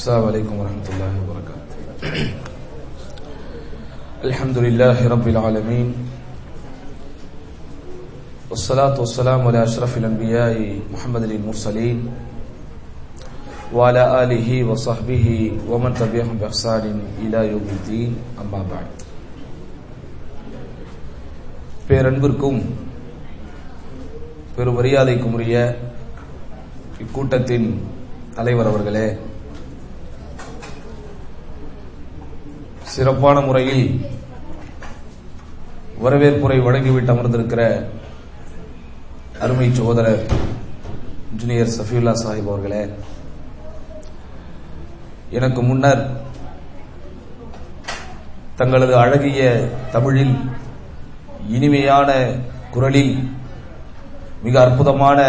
السلام عليكم ورحمة الله وبركاته الحمد لله رب العالمين والصلاة والسلام على أشرف الأنبياء محمد المرسلين وعلى آله وصحبه ومن تبعهم بإحسان إلى يوم الدين أما بعد பேரன்பிற்கும் பெரும் மரியாதைக்கும் உரிய இக்கூட்டத்தின் தலைவர் அவர்களே சிறப்பான முறையில் வரவேற்புரை வழங்கிவிட்டு அமர்ந்திருக்கிற அருமை சகோதரர் இன்ஜினியர் சஃபியுல்லா சாஹிப் அவர்களே எனக்கு முன்னர் தங்களது அழகிய தமிழில் இனிமையான குரலில் மிக அற்புதமான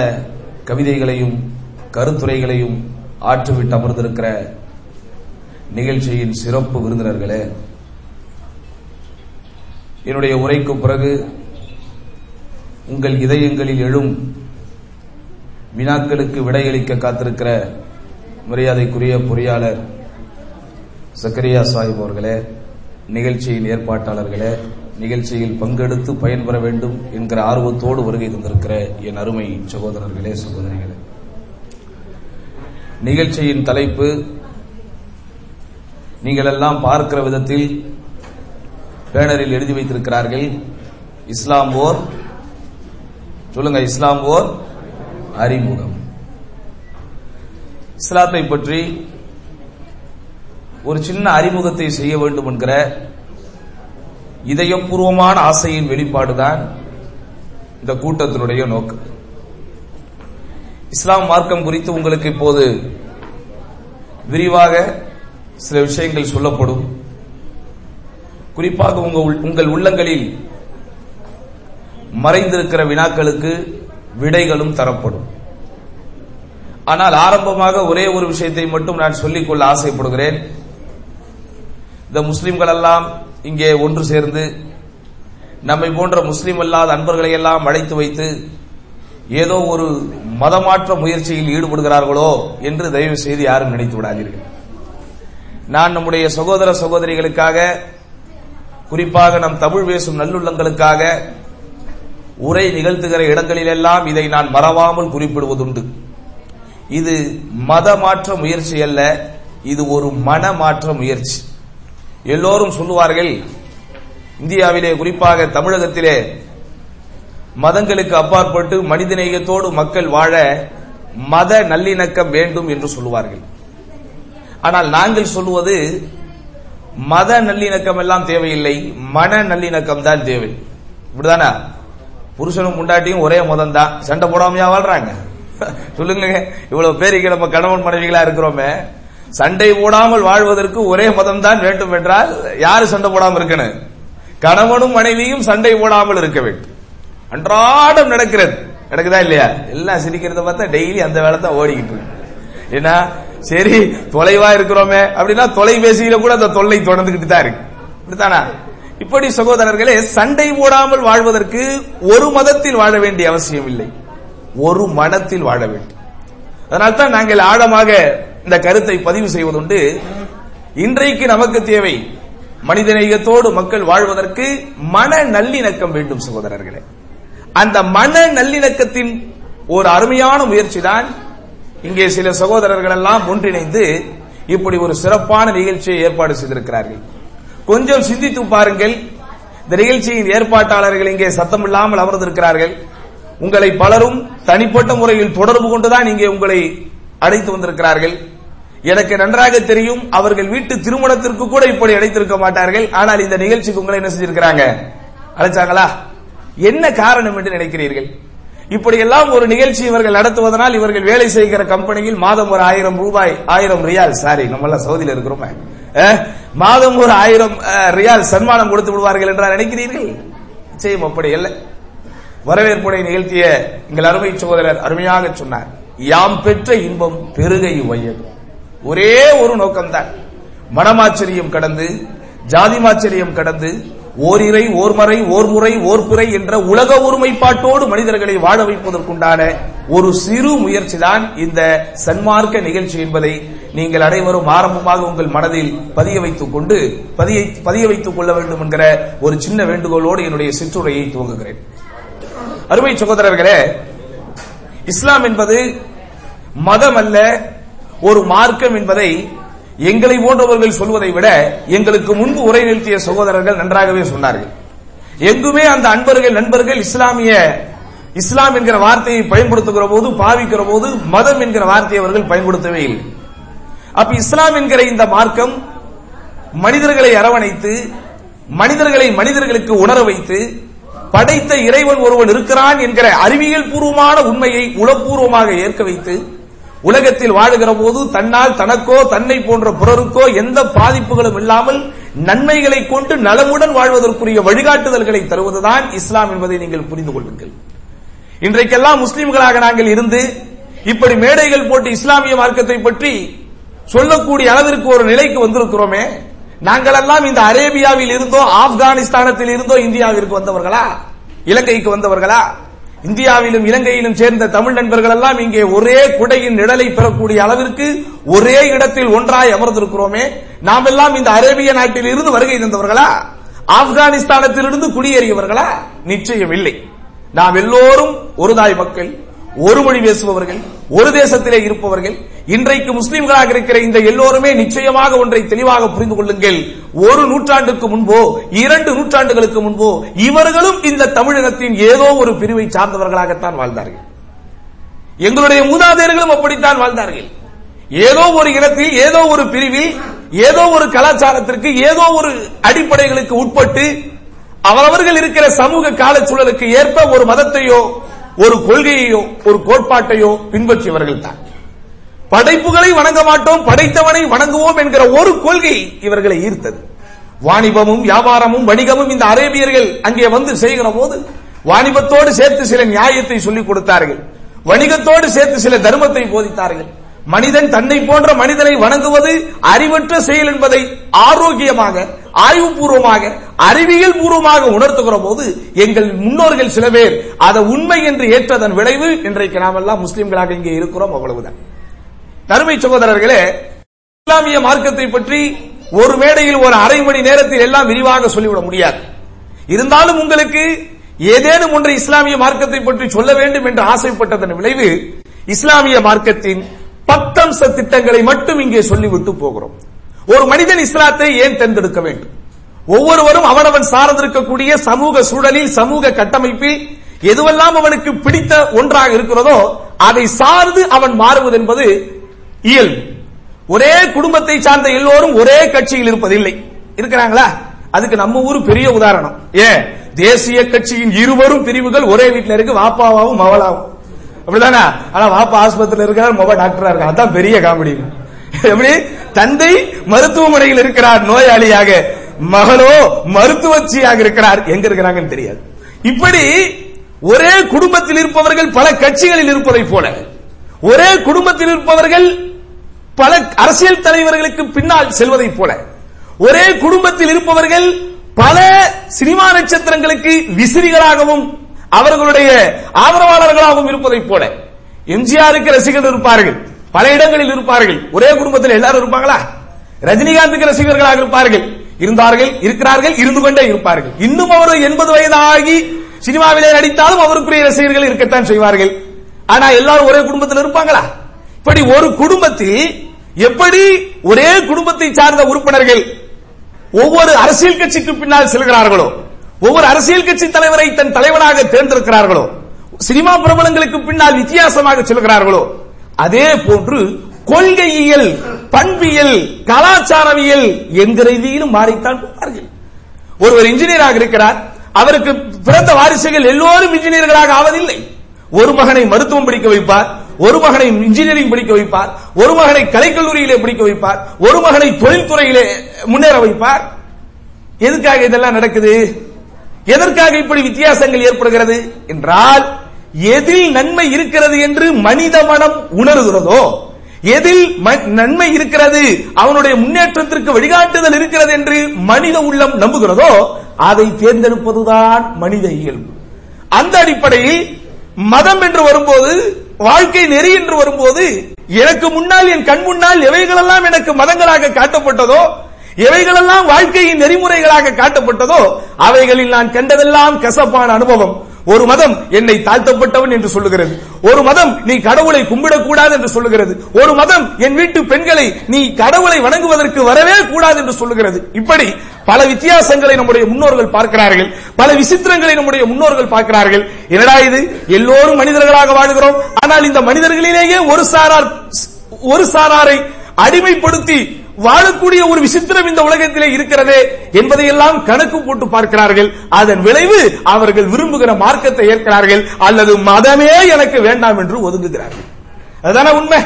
கவிதைகளையும் கருத்துரைகளையும் ஆற்றுவிட்டு அமர்ந்திருக்கிற நிகழ்ச்சியின் சிறப்பு விருந்தினர்களே என்னுடைய உரைக்கு பிறகு உங்கள் இதயங்களில் எழும் வினாக்களுக்கு விடையளிக்க காத்திருக்கிற மரியாதைக்குரிய பொறியாளர் சக்கரியா சாஹிப் அவர்களே நிகழ்ச்சியின் ஏற்பாட்டாளர்களே நிகழ்ச்சியில் பங்கெடுத்து பயன்பெற வேண்டும் என்கிற ஆர்வத்தோடு வருகை தந்திருக்கிற என் அருமை சகோதரர்களே சகோதரிகளே. நிகழ்ச்சியின் தலைப்பு நீங்கள் எல்லாம் பார்க்கிற விதத்தில் பேனரில் எழுதி வைத்திருக்கிறார்கள். இஸ்லாம் ஓர் சொல்லுங்க இஸ்லாம் ஓர் அறிமுகம். இஸ்லாத்தை பற்றி ஒரு சின்ன அறிமுகத்தை செய்ய வேண்டும் என்கிற இதயபூர்வமான ஆசையின் வெளிப்பாடுதான் இந்த கூட்டத்தினுடைய நோக்கு. இஸ்லாம் மார்க்கம் குறித்து உங்களுக்கு இப்போது விரிவாக சில விஷயங்கள் சொல்லப்படும். குறிப்பாக உங்கள் உள்ளங்களில் மறைந்திருக்கிற வினாக்களுக்கு விடைகளும் தரப்படும். ஆனால் ஆரம்பமாக ஒரே ஒரு விஷயத்தை மட்டும் நான் சொல்லிக்கொள்ள ஆசைப்படுகிறேன். இந்த முஸ்லிம்கள் எல்லாம் இங்கே ஒன்று சேர்ந்து நம்மை போன்ற முஸ்லிம் அல்லாத அன்பர்களை எல்லாம் அழைத்து வைத்து ஏதோ ஒரு மதமாற்ற முயற்சியில் ஈடுபடுகிறார்களோ என்று தயவு செய்து யாரும் நினைத்து விடாதீர்கள். நான் நம்முடைய சகோதர சகோதரிகளுக்காக குறிப்பாக நம் தமிழ் பேசும் நல்லுள்ளங்களுக்காக உரை நிகழ்த்துகிற இடங்களிலெல்லாம் இதை நான் மறவாமல் குறிப்பிடுவதுண்டு. இது மத மாற்ற முயற்சி அல்ல இது ஒரு மன மாற்ற முயற்சி. எல்லோரும் சொல்லுவார்கள் இந்தியாவிலே குறிப்பாக தமிழகத்திலே மதங்களுக்கு அப்பாற்பட்டு மனிதநேயத்தோடு மக்கள் வாழ மத நல்லிணக்கம் வேண்டும் என்று சொல்லுவார்கள். ஆனால் நாங்கள் சொல்லுவது மத நல்லிணக்கம் எல்லாம் தேவையில்லை மன நல்லிணக்கம் தான் தேவை. இப்படிதானா? புருஷனும் முண்டாட்டியும் ஒரே மதம் தான் சண்டை போடாமையா வாழ்றாங்க? சொல்லுங்க இவ்வளவு பேருக்கு நம்ம கணவன் மனைவிகளா இருக்கிறோமே. சண்டை போடாமல் வாழ்வதற்கு ஒரே மதம் தான் வேண்டும் என்றால் யாரு சண்டை போடாமல் இருக்கணும்? கணவனும் மனைவியும் சண்டை போடாமல் இருக்க வேண்டும். அன்றாடம் நடக்கிறது. நடக்குதா இல்லையா? எல்லாம் சிரிக்கிறத பார்த்தா டெய்லி அந்த வேலை தான் ஓடிக்கிட்டு இருக்கு. ஏன்னா சரி தொலைவா இருக்கிறோமே. அப்படின்னா தொலைபேசியில கூட அந்த தொல்லை தொடர்ந்துகிட்டு தான் இருக்கு. இப்படித்தானா இப்படி சகோதரர்களே சண்டை போடாமல் வாழ்வதற்கு ஒரு மதத்தில் வாழ வேண்டிய அவசியம் இல்லை. ஒரு மனத்தில் வாழ வேண்டும். அதனால்தான் நாங்கள் ஆழமாக இந்த கருத்தை பதிவு செய்வதுண்டு. இன்றைக்கு நமக்கு தேவை மனிதநேயத்தோடு மக்கள் வாழ்வதற்கு மன நல்லிணக்கம் வேண்டும் சகோதரர்களே. அந்த மன நல்லிணக்கத்தின் ஒரு அருமையான முயற்சி தான் இங்கே சில சகோதரர்கள் எல்லாம் ஒன்றிணைந்து இப்படி ஒரு சிறப்பான நிகழ்ச்சியை ஏற்பாடு செய்திருக்கிறார்கள். கொஞ்சம் சிந்தித்து பாருங்கள். இந்த நிகழ்ச்சியின் ஏற்பாட்டாளர்கள் இங்கே சத்தம் இல்லாமல் அமர்ந்திருக்கிறார்கள். உங்களை பலரும் தனிப்பட்ட முறையில் தொடர்பு கொண்டுதான் இங்கே உங்களை அழைத்து வந்திருக்கிறார்கள். எனக்கு நன்றாக தெரியும் அவர்கள் வீட்டு திருமணத்திற்கு கூட இப்படி அழைத்திருக்க மாட்டார்கள். ஆனால் இந்த நிகழ்ச்சிக்கு உங்களை என்ன செஞ்சிருக்கிறாங்க? அழைச்சாங்களா? என்ன காரணம் என்று நினைக்கிறீர்கள்? இப்படியெல்லாம் ஒரு நிகழ்ச்சி இவர்கள் நடத்துவதனால் இவர்கள் வேலை செய்கிற கம்பெனியில் மாதம் ஒரு ஆயிரம் ரூபாய் ஆயிரம் ரியால் சாரி நம்ம எல்லாம் சவுதியில் இருக்கிறோமே. மாதம் ஒரு ஆயிரம் ரியால் சன்மானம் கொடுத்து விடுவார்கள் என்றால் நினைக்கிறீர்கள்? நிச்சயம் அப்படி இல்லை வரவேற்புடை நிகழ்த்திய எங்கள் அருமை சகோதரர் அருமையாக சொன்னார் யாம் பெற்ற இன்பம் பெருகை வையது ஒரே ஒரு நோக்கம்தான். மனமாச்சரியம் கடந்து ஜாதிமாச்சரியம் கடந்து ஓரிரை ஓர்மறை ஓர்முறை ஓர்பிறை என்ற உலக ஒருமைப்பாட்டோடு மனிதர்களை வாழ வைப்பதற்குண்டான ஒரு சிறு முயற்சிதான் இந்த சன்மார்க்க நிகழ்ச்சி என்பதை நீங்கள் அனைவரும் ஆரம்பமாக உங்கள் மனதில் பதிய வைத்துக் கொண்டு பதிய பதிய வைத்துக் கொள்ள வேண்டும் என்கிற ஒரு சின்ன வேண்டுகோளோடு என்னுடைய சிற்றுரையை துவங்குகிறேன். அருமை சகோதரர்களே இஸ்லாம் என்பது மதம் அல்ல ஒரு மார்க்கம் என்பதை எங்களை போன்றவர்கள் சொல்வதை விட எங்களுக்கு முன்பு உரை நிறுத்திய சகோதரர்கள் நன்றாகவே சொன்னார்கள். எங்குமே அந்த அன்பர்கள் நண்பர்கள் இஸ்லாமிய இஸ்லாம் என்கிற வார்த்தையை பயன்படுத்துகிற போது பாவிக்கிற போது மதம் என்கிற வார்த்தையை அவர்கள் பயன்படுத்தவே இல்லை. அப்ப இஸ்லாம் என்கிற இந்த மார்க்கம் மனிதர்களை அரவணைத்து மனிதர்களை மனிதர்களுக்கு உணர வைத்து படைத்த இறைவன் ஒருவன் இருக்கிறான் என்கிற அறிவியல் பூர்வமான உண்மையை உளப்பூர்வமாக ஏற்க வைத்து உலகத்தில் வாழுகிற போது தன்னால் தனக்கோ தன்னை போன்ற பிறருக்கோ எந்த பாதிப்புகளும் இல்லாமல் நன்மைகளை கொண்டு நலமுடன் வாழ்வதற்குரிய வழிகாட்டுதல்களை தருவதுதான் இஸ்லாம் என்பதை நீங்கள் புரிந்து கொள்ளுங்கள். இன்றைக்கெல்லாம் முஸ்லிம்களாக நாங்கள் இருந்து இப்படி மேடைகள் போட்டு இஸ்லாமிய மார்க்கத்தை பற்றி சொல்லக்கூடிய அளவிற்கு ஒரு நிலைக்கு வந்திருக்கிறோமே. நாங்கள் எல்லாம் இந்த அரேபியாவில் இருந்தோ ஆப்கானிஸ்தானத்தில் இருந்தோ இந்தியாவிற்கு வந்தவர்களா? இலங்கைக்கு வந்தவர்களா? இந்தியாவிலும் இலங்கையிலும் சேர்ந்த தமிழ் நண்பர்கள் எல்லாம் இங்கே ஒரே குடையின் நிழலை பெறக்கூடிய அளவிற்கு ஒரே இடத்தில் ஒன்றாய் அமர்ந்திருக்கிறோமே. நாம் எல்லாம் இந்த அரேபிய நாட்டில் இருந்து வருகை தந்தவர்களா? ஆப்கானிஸ்தானத்திலிருந்து குடியேறியவர்களா? நிச்சயம் இல்லை நாம் எல்லோரும் ஒரு தாய் மக்கள். ஒரு மொழி பேசுபவர்கள் ஒரு தேசத்திலே இருப்பவர்கள் இன்றைக்கு முஸ்லிம்களாக இருக்கிற இந்த எல்லோருமே நிச்சயமாக ஒன்றை தெளிவாக புரிந்து கொள்ளுங்கள். ஒரு நூற்றாண்டுக்கு முன்போ இரண்டு நூற்றாண்டுகளுக்கு முன்போ இவர்களும் இந்த தமிழகத்தின் ஏதோ ஒரு பிரிவை சார்ந்தவர்களாகத்தான் வாழ்ந்தார்கள். எங்களுடைய மூதாதையர்களும் அப்படித்தான் வாழ்ந்தார்கள். ஏதோ ஒரு இடத்தில் ஏதோ ஒரு பிரிவில் ஏதோ ஒரு கலாச்சாரத்திற்கு ஏதோ ஒரு அடிப்படைகளுக்கு உட்பட்டு அவரவர்கள் இருக்கிற சமூக கால சூழலுக்கு ஏற்ப ஒரு மதத்தையோ ஒரு கொள்கையையோ ஒரு கோட்பாட்டையோ பின்பற்றியவர்கள் தான் படைப்புகளை வணங்க மாட்டோம் படைத்தவனை வணங்குவோம் என்கிற ஒரு கொள்கை இவர்களை ஈர்த்தது. வாணிபமும் வியாபாரமும் வணிகமும் இந்த அரேபியர்கள் அங்கே வந்து செய்கிற போது வாணிபத்தோடு சேர்த்து சில நியாயத்தை சொல்லிக் கொடுத்தார்கள். வணிகத்தோடு சேர்த்து சில தர்மத்தை போதித்தார்கள். மனிதன் தன்னை போன்ற மனிதனை வணங்குவது அறிவற்ற செயல் என்பதை ஆரோக்கியமாக ஆய்வுபூர்வமாக அறிவியல் பூர்வமாக உணர்த்துகிற போது எங்கள் முன்னோர்கள் சில பேர் அதை உண்மை என்று ஏற்றதன் விளைவு இன்றைக்கு நாம் எல்லாம் முஸ்லிம்களாக இங்கே இருக்கிறோம் அவ்வளவுதான். தருமை சகோதரர்களே இஸ்லாமிய மார்க்கத்தை பற்றி ஒரு மேடையில் ஒரு அரை மணி நேரத்தில் எல்லாம் விரிவாக சொல்லிவிட முடியாது. இருந்தாலும் உங்களுக்கு ஏதேனும் ஒன்று இஸ்லாமிய மார்க்கத்தை பற்றி சொல்ல வேண்டும் என்று ஆசைப்பட்டதன் விளைவு இஸ்லாமிய மார்க்கத்தின் பத்தம்ச திட்டங்களை மட்டும் இங்கே சொல்லிவிட்டு போகிறோம். ஒரு மனிதன் இஸ்லாத்தை ஏன் தேர்ந்தெடுக்க வேண்டும்? ஒவ்வொருவரும் அவனவன் சார்ந்திருக்கக்கூடிய சமூக சூழலில் சமூக கட்டமைப்பில் எதுவெல்லாம் அவனுக்கு பிடித்த ஒன்றாக இருக்கிறதோ அதை சார்ந்து அவன் மாறுவது என்பது இயல்பு. ஒரே குடும்பத்தை சார்ந்த எல்லோரும் ஒரே கட்சியில் இருப்பதில்லை. இருக்கிறாங்களா? அதுக்கு நம்ம ஊர் பெரிய உதாரணம். ஏன் தேசிய கட்சியின் இருவரும் பிரிவுகள் ஒரே வீட்டில் இருக்கு வாப்பாவும் மவளாவும் அப்படிதானே? ஆனா வாப்பா ஆஸ்பத்திரியில் இருக்கிறார் மொபைல் டாக்டரா இருக்கா அதான் பெரிய காமெடி. எப்படி? தந்தை மருத்துவமனையில் இருக்கிறார் நோயாளியாக. மகனோ மருத்துவச்சியாக இருக்கிறார். எங்க இருக்கிறாங்கன்னு தெரியாது. இப்படி ஒரே குடும்பத்தில் இருப்பவர்கள் பல கட்சிகளில் இருப்பதை போல ஒரே குடும்பத்தில் இருப்பவர்கள் பல அரசியல் தலைவர்களுக்கு பின்னால் செல்வதை போல ஒரே குடும்பத்தில் இருப்பவர்கள் பல சினிமா நட்சத்திரங்களுக்கு விசிறிகளாகவும் அவர்களுடைய ஆதரவாளர்களாகவும் இருப்பதை போல எம்ஜிஆருக்கு ரசிகர்கள் இருப்பார்கள். பல இடங்களில் இருப்பார்கள். ஒரே குடும்பத்தில் எல்லாரும் இருப்பாங்களா? ரஜினிகாந்துக்கு ரசிகர்களாக இருப்பார்கள். இருந்தார்கள் இருக்கிறார்கள் இருந்து கொண்டே இருப்பார்கள். இன்னும் அவர் எண்பது வயதாகி சினிமாவிலே நடித்தாலும் அவருக்குரிய ரசிகர்கள் இருக்கத்தான் செய்வார்கள். ஆனா எல்லாரும் ஒரே குடும்பத்தில் இருப்பாங்களா? இப்படி ஒரு குடும்பத்தில் எப்படி ஒரே குடும்பத்தை சார்ந்த உறுப்பினர்கள் ஒவ்வொரு அரசியல் கட்சிக்கு பின்னால் செல்கிறார்களோ ஒவ்வொரு அரசியல் கட்சி தலைவரை தன் தலைவனாக தேர்ந்தெடுக்கிறார்களோ சினிமா பிரபலங்களுக்கு பின்னால் வித்தியாசமாக செல்கிறார்களோ அதே போன்று கொள்கையியல் பண்பியல் கலாச்சாரவியல் என்கிற இதிலும் மாறித்தான் போவார்கள். ஒருவர் இன்ஜினியராக இருக்கிறார் அவருக்கு பிறந்த வாரிசுகள் எல்லோரும் இன்ஜினியர்களாக ஆவதில்லை. ஒரு மகனை மருத்துவம் படிக்க வைப்பார் ஒரு மகனை இன்ஜினியரிங் படிக்க வைப்பார் ஒரு மகனை கலைக்கல்லூரியிலே படிக்க வைப்பார் ஒரு மகனை தொழில்துறையிலே முன்னேற வைப்பார். எதுக்காக இதெல்லாம் நடக்குது? எதற்காக இப்படி வித்தியாசங்கள் ஏற்படுகிறது? என்றால் எதில் நன்மை இருக்கிறது என்று மனித மனம் உணர்கிறதோ எதில் நன்மை இருக்கிறது அவனுடைய முன்னேற்றத்திற்கு வழிகாட்டுதல் இருக்கிறது என்று மனித உள்ளம் நம்புகிறதோ அதை தேர்ந்தெடுப்பதுதான் மனித இயல்பு. அந்த அடிப்படையில் மதம் என்று வரும்போது வாழ்க்கை நெறி என்று வரும்போது எனக்கு முன்னால் என் கண் முன்னால் எவைகளெல்லாம் எனக்கு மதங்களாக காட்டப்பட்டதோ எவைகளெல்லாம் வாழ்க்கையின் நெறிமுறைகளாக காட்டப்பட்டதோ அவைகளில் நான் கண்டதெல்லாம் கசப்பான அனுபவம். ஒரு மதம் என்னை தாழ்த்தப்பட்டவன் என்று சொல்லுகிறது. ஒரு மதம் நீ கடவுளை கும்பிடக்கூடாது என்று சொல்லுகிறது. ஒரு மதம் என் வீட்டு பெண்களை நீ கடவுளை வணங்குவதற்கு வரவே கூடாது என்று சொல்லுகிறது. இப்படி பல வித்தியாசங்களை நம்முடைய முன்னோர்கள் பார்க்கிறார்கள். பல விசித்திரங்களை நம்முடைய முன்னோர்கள் பார்க்கிறார்கள். என்னடா இது? எல்லோரும் மனிதர்களாக வாழ்கிறோம். ஆனால் இந்த மனிதர்களிலேயே ஒரு சாரார் ஒரு சாராரை அடிமைப்படுத்தி வாழக்கூடிய ஒரு விசித்திரம் இந்த உலகத்திலே இருக்கிறதே என்பதையெல்லாம் கணக்கு போட்டு பார்க்கிறார்கள். அதன் விளைவு அவர்கள் விரும்புகிற மார்க்கத்தை ஏற்கிறார்கள். அல்லது மதமே எனக்கு வேண்டாம் என்று ஒதுங்குகிறார்கள். அதுதானே உண்மை?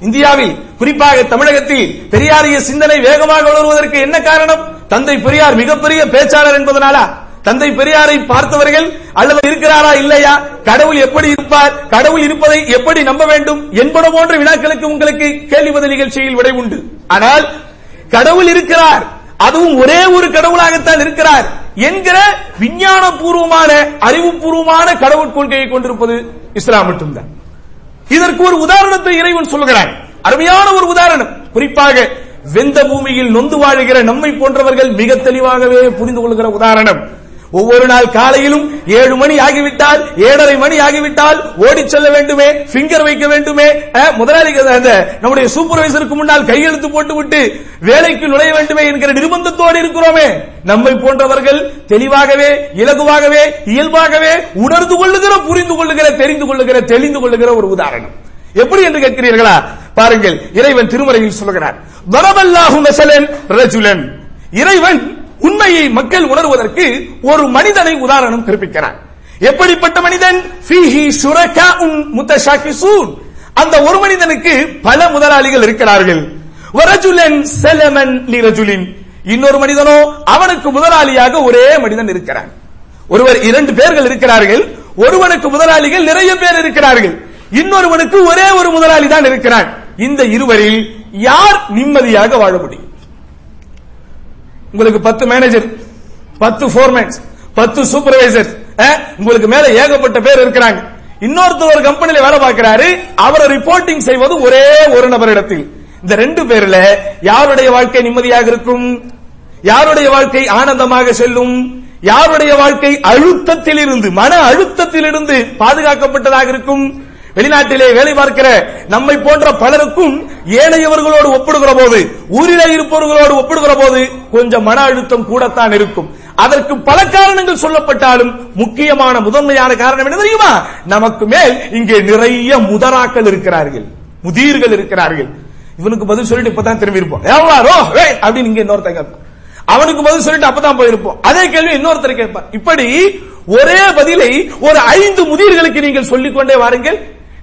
இந்தியாவில் குறிப்பாக தமிழகத்தில் பெரியாரிய சிந்தனை வேகமாக வளருவதற்கு என்ன காரணம்? தந்தை பெரியார் மிகப்பெரிய பேச்சாளர் என்பதனாலா? தந்தை பெரியாரை பார்த்தவர்கள் அல்லது இருக்கிறாரா இல்லையா? கடவுள் எப்படி இருப்பார்? கடவுள் இருப்பதை எப்படி நம்ப வேண்டும்? என்பன போன்ற வினாக்களுக்கு உங்களுக்கு கேள்வி பதில் நிகழ்ச்சியில் விடை உண்டு. ஆனால் கடவுள் இருக்கிறார். அதுவும் ஒரே ஒரு கடவுளாகத்தான் இருக்கிறார் என்கிற விஞ்ஞான பூர்வமான அறிவுபூர்வமான கடவுள் கொள்கையை கொண்டிருப்பது இஸ்லாம் மட்டும்தான். இதற்கு ஒரு உதாரணத்தை இறைவன் சொல்கிறார் அருமையான ஒரு உதாரணம். குறிப்பாக வெந்த பூமியில் நொந்து வாழுகிற நம்மை போன்றவர்கள் மிக தெளிவாகவே புரிந்து கொள்கிற உதாரணம். ஒவ்வொரு நாள் காலையிலும் ஏழு மணி ஆகிவிட்டால் ஏழரை மணி ஆகிவிட்டால் ஓடி செல்ல வேண்டுமே பிங்கர் வைக்க வேண்டுமே அஹ், முதலாளி அந்த நம்முடைய சூப்பர்வைசருக்கு முன்னால் கையெழுத்து போட்டுவிட்டு வேலைக்கு நுழைய வேண்டுமே என்கிற நிர்பந்தத்தோடு இருக்கிறோமே. நம்மை போன்றவர்கள் தெளிவாகவே இலகுவாகவே இயல்பாகவே உணர்ந்து கொள்ளுகிற புரிந்து கொள்ளுகிற தெரிந்து கொள்ளுகிற தெளிந்து கொள்ளுகிற ஒரு உதாரணம். எப்படி என்று கேட்கிறீர்களா? பாருங்கள் இறைவன் திருமறையில் சொல்கிறார் வரவல்லாஹு ரஜுலன். இறைவன் உண்மையை மக்கள் உணர்வதற்கு ஒரு மனிதனை உதாரணம் கற்பிக்கிறார். எப்படிப்பட்ட மனிதன்? அந்த ஒரு மனிதனுக்கு பல முதலாளிகள் இருக்கிறார்கள். இன்னொரு மனிதனோ அவனுக்கு முதலாளியாக ஒரே மனிதன் இருக்கிறான். ஒருவர் இரண்டு பேர்கள் இருக்கிறார்கள். ஒருவனுக்கு முதலாளிகள் நிறைய பேர் இருக்கிறார்கள். இன்னொருவனுக்கு ஒரே ஒரு முதலாளி தான் இருக்கிறான். இந்த இருவரில் யார் நிம்மதியாக வாழ முடியும்? உங்களுக்கு பத்து மேனேஜர் பத்து போர்மேன்ஸ் பத்து சூப்பர்வைசர் உங்களுக்கு மேல ஏகப்பட்ட பேர் இருக்கிறாங்க. இன்னொருத்தர் ஒரு கம்பெனில வேலை பார்க்கிறாரு அவரை ரிப்போர்ட்டிங் செய்வது ஒரே ஒரு நபரிடத்தில். இந்த ரெண்டு பேர்ல யாருடைய வாழ்க்கை நிம்மதியாக இருக்கும்? யாருடைய வாழ்க்கை ஆனந்தமாக செல்லும்? யாருடைய வாழ்க்கை அழுத்தத்தில் இருந்து மன அழுத்தத்தில் இருந்து பாதுகாக்கப்பட்டதாக இருக்கும்? வெளிநாட்டிலே வேலை பார்க்கிற நம்மை போன்ற பலருக்கும் ஏனையவர்களோடு ஒப்பிடுகிற போது ஊரிலே இருப்பவர்களோடு ஒப்பிடுகிற போது கொஞ்சம் மன அழுத்தம் கூடத்தான் இருக்கும். அதற்கு பல காரணங்கள் சொல்லப்பட்டாலும் முக்கியமான முதன்மையான காரணம் என்ன தெரியுமா? நமக்கு மேல் இங்கே நிறைய முதராக்கள் இருக்கிறார்கள். முதியர்கள் இருக்கிறார்கள். இவனுக்கு பதில் சொல்லிட்டு இப்பதான் திரும்பி இருப்போம். எவ்வளோ அப்படின்னு இங்க இன்னொருத்தன் கேட்பான் அவனுக்கு பதில் சொல்லிட்டு அப்பதான் போயிருப்போம். அதே கேள்வி இன்னொருத்தர் கேட்பார். இப்படி ஒரே பதிலை ஒரு ஐந்து முதியர்களுக்கு நீங்கள் சொல்லிக்கொண்டே வாருங்கள்.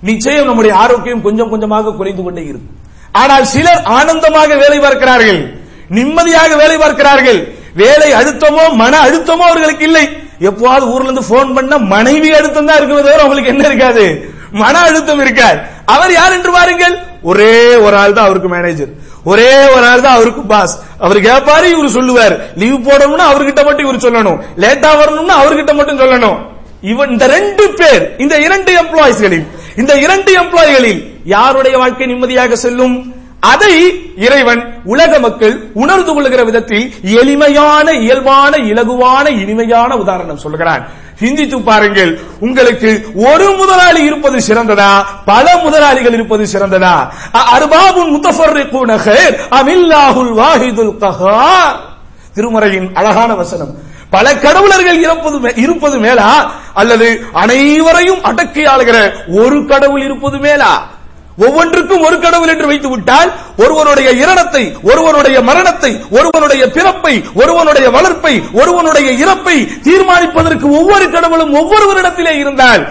நிச்சயம் நம்முடைய ஆரோக்கியம் கொஞ்சம் கொஞ்சமாக குறைந்து கொண்டே இருக்கும். ஆனால் சிலர் ஆனந்தமாக வேலை பார்க்கிறார்கள். நிம்மதியாக வேலை பார்க்கிறார்கள். வேலை அழுத்தமோ மன அழுத்தமோ அவர்களுக்கு இல்லை. எப்போது ஊர்ல இருந்து போன் பண்ண மனைவி அழுத்தம் தான் இருக்குமே தவிர அவங்களுக்கு என்ன இருக்காது? மன அழுத்தம் இருக்காது. அவர் யார் என்று பாருங்கள். ஒரே ஒரு ஆள் தான் அவருக்கு மேனேஜர் ஒரே ஒரு ஆள் தான் அவருக்கு பாஸ் அவர் கேட்பாரு இவர் சொல்லுவார். லீவ் போடணும்னா அவர்கிட்ட மட்டும் இவர் சொல்லணும். லேட்டா வரணும்னா அவர்கிட்ட மட்டும் சொல்லணும். இவன் இந்த ரெண்டு பேர் இந்த இரண்டு எம்ப்ளாயிஸ்களில் இந்த இரண்டு எம்ப்ளாய்களில் யாருடைய வாழ்க்கை நிம்மதியாக செல்லும்? அதை இறைவன் உலக மக்கள் உணர்ந்து கொள்ளுகிற விதத்தில் எளிமையான இயல்பான இலகுவான இனிமையான உதாரணம் சொல்கிறான் சிந்தித்து பாருங்கள். உங்களுக்கு ஒரு முதலாளி இருப்பது சிறந்ததா? பல முதலாளிகள் இருப்பது சிறந்ததா? அர்பாபுன் முத்தஃபர்ரிகூன கைர் அமில்லாஹுல் வாஹிதுல் கஹார் திருமறையின் அழகான வசனம். பல கடவுளர்கள் இருப்பது இருப்பது மேலா? அல்லது அனைவரையும் அடக்கி ஆளுகிற ஒரு கடவுள் இருப்பது மேலா? ஒவ்வொன்றுக்கும் ஒரு கடவுள் என்று வைத்து விட்டால் ஒருவனுடைய இரணத்தை ஒருவனுடைய மரணத்தை ஒருவனுடைய பிறப்பை ஒருவனுடைய வளர்ப்பை ஒருவனுடைய இறப்பை தீர்மானிப்பதற்கு ஒவ்வொரு கடவுளும் ஒவ்வொருவரிடத்திலே இருந்தால்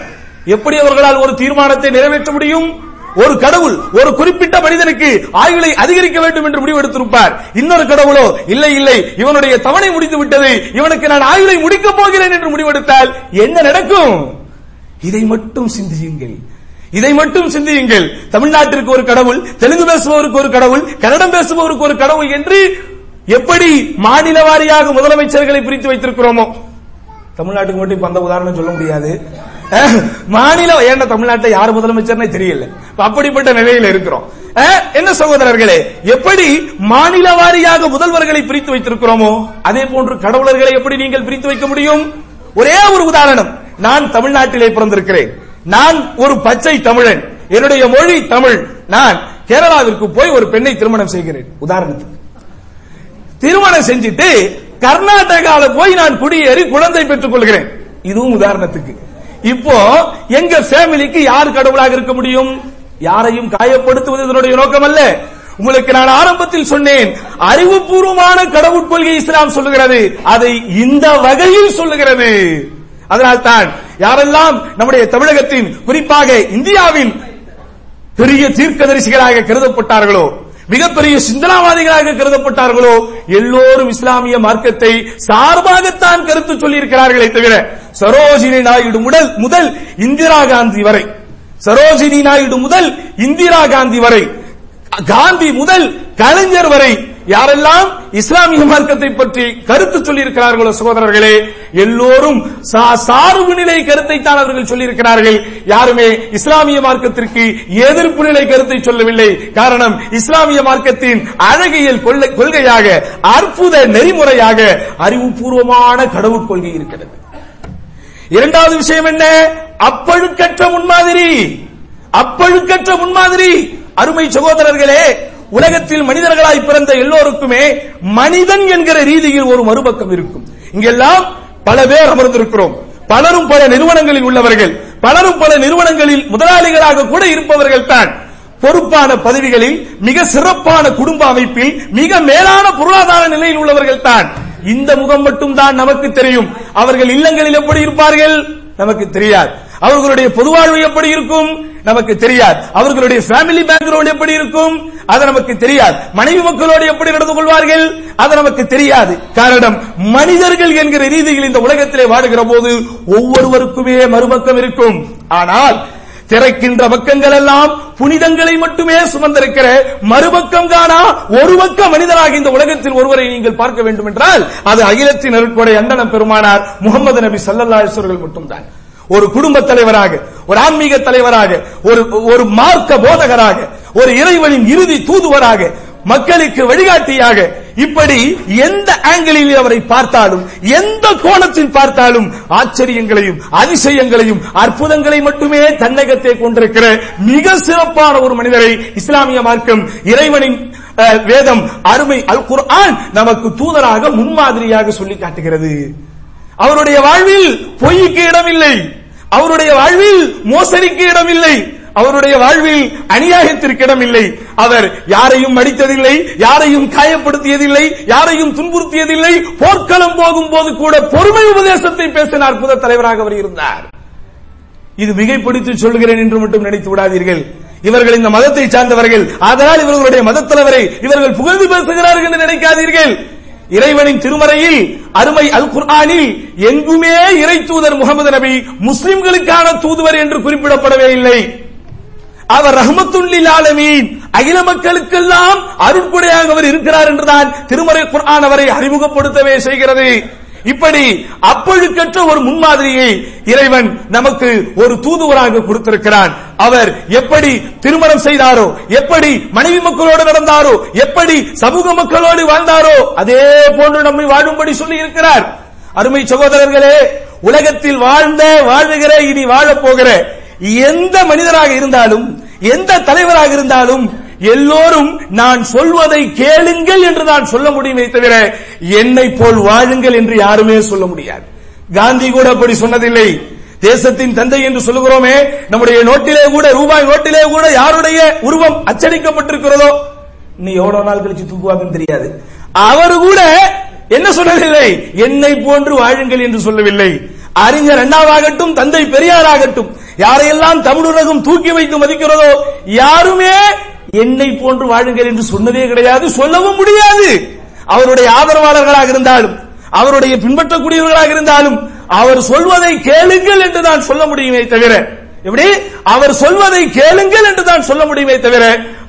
எப்படி அவர்களால் ஒரு தீர்மானத்தை நிறைவேற்ற முடியும்? ஒரு கடவுள் ஒரு குறிப்பிட்ட மனிதனுக்கு ஆயுளை அதிகரிக்க வேண்டும் என்று முடிவெடுத்திருப்பார். இன்னொரு கடவுளோ இல்லை இல்லை இவனுடைய தவணை முடித்து விட்டது இவனுக்கு நான் ஆயுளை முடிக்கப் போகிறேன் என்று முடிவெடுத்தால் என்ன நடக்கும்? இதை மட்டும் சிந்தியுங்கள். இதை மட்டும் சிந்தியுங்கள். தமிழ்நாட்டிற்கு ஒரு கடவுள் தெலுங்கு பேசுபவருக்கு ஒரு கடவுள் கன்னடம் பேசுபவருக்கு ஒரு கடவுள் என்று எப்படி மாநில வாரியாக முதலமைச்சர்களை பிரித்து வைத்திருக்கிறோமோ? தமிழ்நாட்டுக்கு மட்டும் இப்ப அந்த உதாரணம் சொல்ல முடியாது. மாநில ஏன்டா தமிழ்நாட்டை யார் முதலமைச்சர்னே தெரியல. அப்படிப்பட்ட நிலையில இருக்கிறோம். என்ன சகோதரர்களே எப்படி மாநில வாரியாக முதல்வர்களை பிரித்து வைத்திருக்கிறோமோ அதே போன்று கடவுளர்களை எப்படி நீங்கள் பிரித்து வைக்க முடியும்? ஒரே ஒரு உதாரணம். நான் தமிழ்நாட்டிலே பிறந்திருக்கிறேன். நான் ஒரு பச்சை தமிழன். என்னுடைய மொழி தமிழ். நான் கேரளாவிற்கு போய் ஒரு பெண்ணை திருமணம் செய்கிறேன். உதாரணத்துக்கு. திருமணம் செஞ்சுட்டு கர்நாடகால போய் நான் குடியேறி குழந்தை பெற்றுக் கொள்கிறேன். இதுவும் உதாரணத்துக்கு. இப்போ எங்க ஃபேமிலிக்கு யார் கடவுளாக இருக்க முடியும்? யாரையும் காயப்படுத்துவது இதனுடைய நோக்கம் அல்ல உங்களுக்கு நான் ஆரம்பத்தில் சொன்னேன் அறிவுபூர்வமான கடவுள் கொள்கை இஸ்லாம் சொல்லுகிறது. அதை இந்த வகையில் சொல்லுகிறது. அதனால்தான் யாரெல்லாம் நம்முடைய தமிழகத்தின் குறிப்பாக இந்தியாவின் பெரிய தீர்க்கதரிசிகளாக கருதப்பட்டார்களோ மிகப்பெரிய சிந்தனாவாதிகளாக கருதப்பட்டார்களோ எல்லோரும் இஸ்லாமிய மார்க்கத்தை சார்பாகத்தான் கருத்து சொல்லியிருக்கிறார்களே தவிர சரோஜினி நாயுடு முதல் முதல் இந்திரா காந்தி வரை. சரோஜினி நாயுடு முதல் இந்திரா காந்தி வரை. காந்தி முதல் கலைஞர் வரை யாரெல்லாம் இஸ்லாமிய மார்க்கத்தை பற்றி கருத்து சொல்லி இருக்கிறார்களோ சகோதரர்களே எல்லோரும் சா- சார்பு நிலை கருத்தை தான் அவர்கள் சொல்லியிருக்கிறார்கள். யாருமே இஸ்லாமிய மார்க்கத்திற்கு எதிர்ப்பு நிலை கருத்தை சொல்லவில்லை. காரணம் இஸ்லாமிய மார்க்கத்தின் அழகியல் கொள்கையாக அற்புத நெறிமுறையாக அறிவுபூர்வமான கடவுள் கொள்கை இருக்கிறது. இரண்டாவது விஷயம் என்ன? அப்பழுக்கற்ற முன்மாதிரி. அப்பழுக்கற்ற முன்மாதிரி. அருமை சகோதரர்களே உலகத்தில் மனிதர்களாய் பிறந்த எல்லோருக்குமே மனிதன் என்கிற ரீதியில் ஒரு மறுபக்கம் இருக்கும். இங்கெல்லாம் பல பேர் அமர்ந்திருக்கிறோம். பலரும் பல நிறுவனங்களில் உள்ளவர்கள். பலரும் பல நிறுவனங்களில் முதலாளிகளாக கூட இருப்பவர்கள் தான் பொறுப்பான பதவிகளில் மிக சிறப்பான குடும்ப அமைப்பில் மிக மேலான பொருளாதார நிலையில் உள்ளவர்கள் தான் இந்த முகம் மட்டும் தான் நமக்கு தெரியும். அவர்கள் இல்லங்களில் எப்படி இருப்பார்கள்? நமக்கு தெரியாது. அவர்களுடைய பொதுவாழ்வு எப்படி இருக்கும்? நமக்கு தெரியாது. அவர்களுடைய ஃபேமிலி பேக்ரவுண்ட் எப்படி இருக்கும்? அது நமக்கு தெரியாது. மனைவி மக்களோடு எப்படி நடந்து கொள்வார்கள்? அது நமக்கு தெரியாது. காரணம் மனிதர்கள் என்கிற ரீதியில் இந்த உலகத்திலே வாடுகிற போது ஒவ்வொருவருக்குமே மறுபக்கம் இருக்கும். ஆனால் திறக்கின்ற பக்கங்கள் எல்லாம் புனிதங்களை மட்டுமே சுமந்திருக்கிற மறுபக்கம் காணா ஒரு பக்க மனிதராக இந்த உலகத்தில் ஒருவரை நீங்கள் பார்க்க வேண்டும் என்றால் அது அகிலத்தின் அருட்கொடை அண்டனம் பெருமானார் முகமது நபி சல்லல்லா அவர்கள் மட்டும்தான். ஒரு குடும்ப தலைவராக ஒரு ஆன்மீக தலைவராக ஒரு ஒரு மார்க்க போதகராக ஒரு இறைவனின் இறுதி தூதுவராக மக்களுக்கு வழிகாட்டியாக இப்படி எந்த ஆங்கிளில் அவரை பார்த்தாலும் எந்த கோணத்தில் பார்த்தாலும் ஆச்சரியங்களையும் அதிசயங்களையும் அற்புதங்களை மட்டுமே தன்னகத்தை கொண்டிருக்கிற மிக சிறப்பான ஒரு மனிதரை இஸ்லாமிய மார்க்கம் இறைவனின் வேதம் அருமை அல் குர்ஆன் நமக்கு தூதராக முன்மாதிரியாக சொல்லி காட்டுகிறது. அவருடைய வாழ்வில் பொய்க்கு இடமில்லை. அவருடைய வாழ்வில் மோசடிக்கு இடமில்லை. அவருடைய வாழ்வில் அநியாயத்திற்கு இடமில்லை. அவர் யாரையும் அடித்ததில்லை யாரையும் காயப்படுத்தியதில்லை யாரையும் துன்புறுத்தியதில்லை. போர்க்களம் போகும் போது கூட பொறுமை உபதேசத்தை பேசின அற்புத தலைவராக அவர் இருந்தார். இது மிகைப்படுத்தி சொல்கிறேன் என்று மட்டும் நினைத்து விடாதீர்கள். இவர்கள் இந்த மதத்தை சார்ந்தவர்கள். அதனால் இவர்களுடைய மதத் தலைவரை இவர்கள் புகழ்ந்து பேசுகிறார்கள் என்று நினைக்காதீர்கள். இறைவனின் திருமறையில் அருமை அல் குர்ஆனில் எங்குமே இறை தூதர் முகமது நபி முஸ்லிம்களுக்கான தூதுவர் என்று குறிப்பிடப்படவே இல்லை. அவர் ரஹமத்துல்லில் ஆலமீன் அகில மக்களுக்கெல்லாம் அருட்குடையாக அவர் இருக்கிறார் என்றுதான் திருமறை குர்ஆன் அவரை அறிமுகப்படுத்தவே செய்கிறது. இப்படி அப்பழுக்கற்ற ஒரு முன்மாதிரியை இறைவன் நமக்கு ஒரு தூதுவராக கொடுத்திருக்கிறான். அவர் எப்படி திருமணம் செய்தாரோ எப்படி மனைவி மக்களோடு நடந்தாரோ எப்படி சமூக மக்களோடு வாழ்ந்தாரோ அதே போன்று நம்மை வாழும்படி சொல்லி இருக்கிறார் அருமை சகோதரர்களே உலகத்தில் வாழ்ந்த வாழுகிற இனி வாழப் போகிற எந்த மனிதராக இருந்தாலும் எந்த தலைவராக இருந்தாலும் எல்லோரும் நான் சொல்வதை கேளுங்கள் என்று நான் சொல்ல முடியுமே தவிர என்னை போல் வாழுங்கள் என்று யாருமே சொல்ல முடியாது. காந்தி கூட அப்படி சொன்னதில்லை. தேசத்தின் தந்தை என்று சொல்லுகிறோமே நம்முடைய நோட்டிலே கூட ரூபாய் நோட்டிலே கூட யாருடைய உருவம் அச்சடிக்கப்பட்டிருக்கிறதோ? நீ எவ்வளவு நாள் கழிச்சு தூக்குவாங்கன்னு தெரியாது. அவர் கூட என்ன சொல்லவில்லை என்னை போன்று வாழுங்கள் என்று சொல்லவில்லை. அறிஞர் அண்ணாவாகட்டும் தந்தை பெரியாராகட்டும் யாரையெல்லாம் தமிழுலகம் தூக்கி வைத்து மதிக்கிறதோ யாருமே என்னை போன்று வாழுங்கள் என்று சொன்னதே கிடையாது சொல்லவும் முடியாது. அவருடைய ஆதரவாளர்களாக இருந்தாலும் அவருடைய பின்பற்றக்கூடியவர்களாக இருந்தாலும் அவர் சொல்வதை கேளுங்கள் என்று நான் சொல்ல முடியுமே தவிர எப்படி? அவர் சொல்வதை கேளுங்கள் என்று தான் சொல்ல முடியுமே தவிர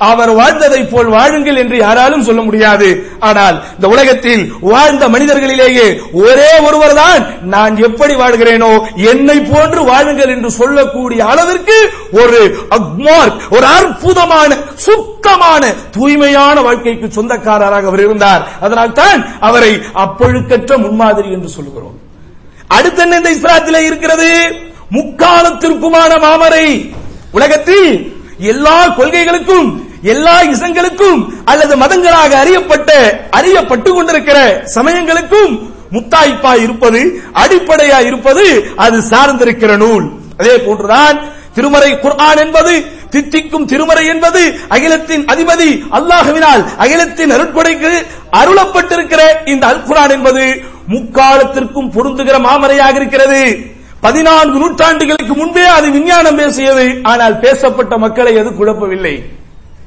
அவர் வாழ்ந்ததை போல் வாழுங்கள் என்று யாராலும் சொல்ல முடியாது. ஆனால் இந்த உலகத்தில் வாழ்ந்த மனிதர்களிலேயே ஒரே ஒருவர் தான் நான் எப்படி வாழ்கிறேனோ என்னை போன்று வாழுங்கள் என்று சொல்லக்கூடிய அளவிற்கு ஒரு அக்மார்க் ஒரு அற்புதமான சுத்தமான தூய்மையான வாழ்க்கைக்கு சொந்தக்காரராக அவர் இருந்தார். அதனால் தான் அவரை அப்பொழுக்கற்ற முன்மாதிரி என்று சொல்லுகிறோம். அடுத்த என்ன இந்த இஸ்லாத்திலே இருக்கிறது? முக்காலத்திற்குமான மாமரை. உலகத்தில் எல்லா கொள்கைகளுக்கும் எல்லா இசங்களுக்கும் அல்லது மதங்களாக அறியப்பட்ட அறியப்பட்டு கொண்டிருக்கிற சமயங்களுக்கும் முத்தாய்ப்பா இருப்பது அடிப்படையா இருப்பது அது சார்ந்திருக்கிற நூல். அதே போன்றுதான் திருமறை குர்ஆன் என்பது தித்திக்கும் திருமறை என்பது அகிலத்தின் அதிபதி அல்லாஹுவினால் அகிலத்தின் அருட்கொடைக்கு அருளப்பட்டிருக்கிற இந்த அல் குர்ஆன் என்பது முக்காலத்திற்கும் பொருந்துகிற மாமரையாக இருக்கிறது. பதினான்கு நூற்றாண்டுகளுக்கு முன்பே அது விஞ்ஞானம் பேசியது. ஆனால் பேசப்பட்ட மக்களை அது குழப்பவில்லை.